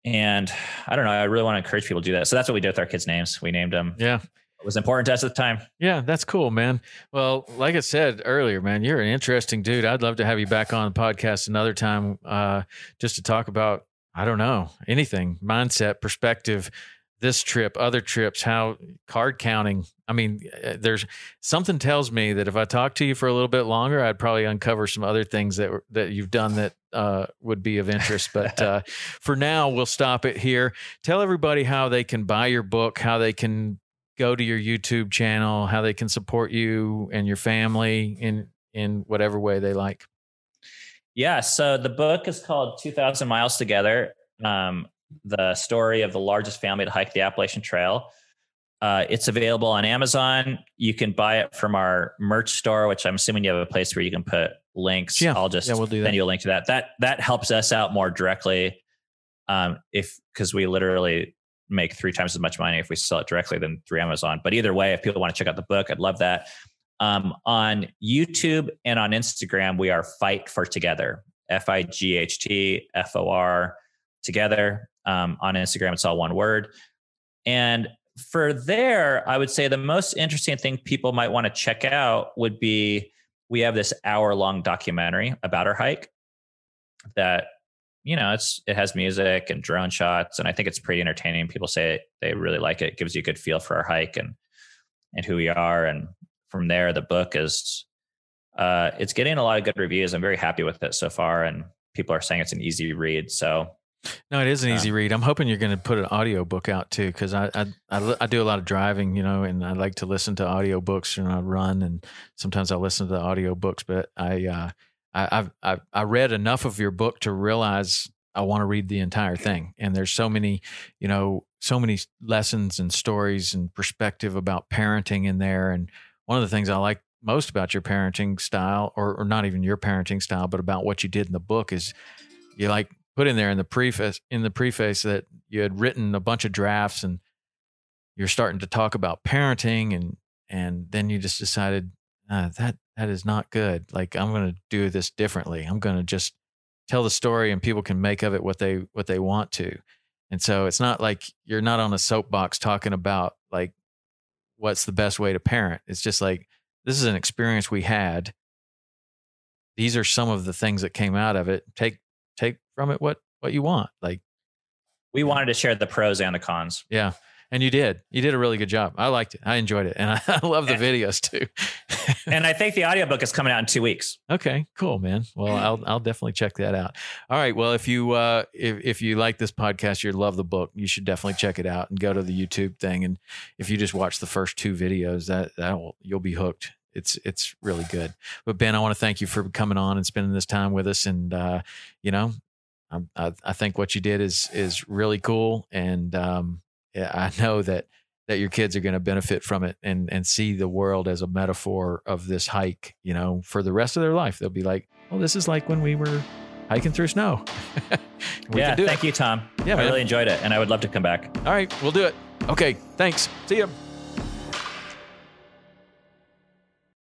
And i don't know i really want to encourage people to do that. So that's what we did with our kids names. We named them yeah. It was important to us at the time. Yeah that's cool man. Well like i said earlier man you're an interesting dude. I'd love to have you back on the podcast another time uh, just to talk about I don't know, anything, mindset, perspective, this trip, other trips, how card counting. I mean, eh, there's something tells me that if I talk to you for a little bit longer, I'd probably uncover some other things that that you've done that uh, would be of interest. But uh, for now, we'll stop it here. Tell everybody how they can buy your book, how they can go to your YouTube channel, how they can support you and your family in in whatever way they like. Yeah. So the book is called 2000 Miles Together um, The Story of the Largest Family to Hike the Appalachian Trail. Uh, it's available on Amazon. You can buy it from our merch store, which I'm assuming you have a place where you can put links. Yeah. I'll just yeah, we'll do that. send you a link to that. That that helps us out more directly. Um, if because we literally make three times as much money if we sell it directly than through Amazon. But either way, if people want to check out the book, I'd love that. Um, on YouTube and on Instagram, we are Fight for Together, F I G H T F O R together. Um, on Instagram, it's all one word. And for there, I would say the most interesting thing people might want to check out would be we have this hour long documentary about our hike that you know, it's it has music and drone shots, and I think it's pretty entertaining. People say they really like it. it gives you a good feel for our hike and and who we are. And from there, the book is uh, it's getting a lot of good reviews. I'm very happy with it so far, and people are saying it's an easy read. So no, it is an easy read. I'm hoping you're going to put an audio book out too, because I, I, I I do a lot of driving, you know, and I like to listen to audio books and I run, and sometimes I listen to the audio books. But I uh, I I've, I've I read enough of your book to realize I want to read the entire thing. And there's so many, you know, so many lessons and stories and perspective about parenting in there. And one of the things I like most about your parenting style, or, or not even your parenting style, but about what you did in the book is you like put in there in the preface in the preface that you had written a bunch of drafts and you're starting to talk about parenting and and then you just decided ah, that that is not good. Like I'm going to do this differently. I'm going to just tell the story and people can make of it what they what they want to. And so it's not like you're not on a soapbox talking about like what's the best way to parent. It's just like this is an experience we had. These are some of the things that came out of it. Take take from it what what you want. Like we wanted to share the pros and the cons. Yeah. And you did. You did a really good job. I liked it. I enjoyed it. And I, I love the videos too. and I think the audiobook is coming out in two weeks. Okay, cool, man. Well, I'll I'll definitely check that out. All right. Well, if you uh if, if you like this podcast, you love the book, you should definitely check it out and go to the YouTube thing. And if you just watch the first two videos, that that will you'll be hooked. It's it's really good. But Ben, I want to thank you for coming on and spending this time with us. And uh, you know, I, I think what you did is is really cool. And um, I know that that your kids are going to benefit from it and and see the world as a metaphor of this hike you know for the rest of their life. They'll be like well this is like when we were hiking through snow. Yeah thank it. you tom. Yeah i man. really enjoyed it and i would love to come back. All right we'll do it. Okay thanks. See you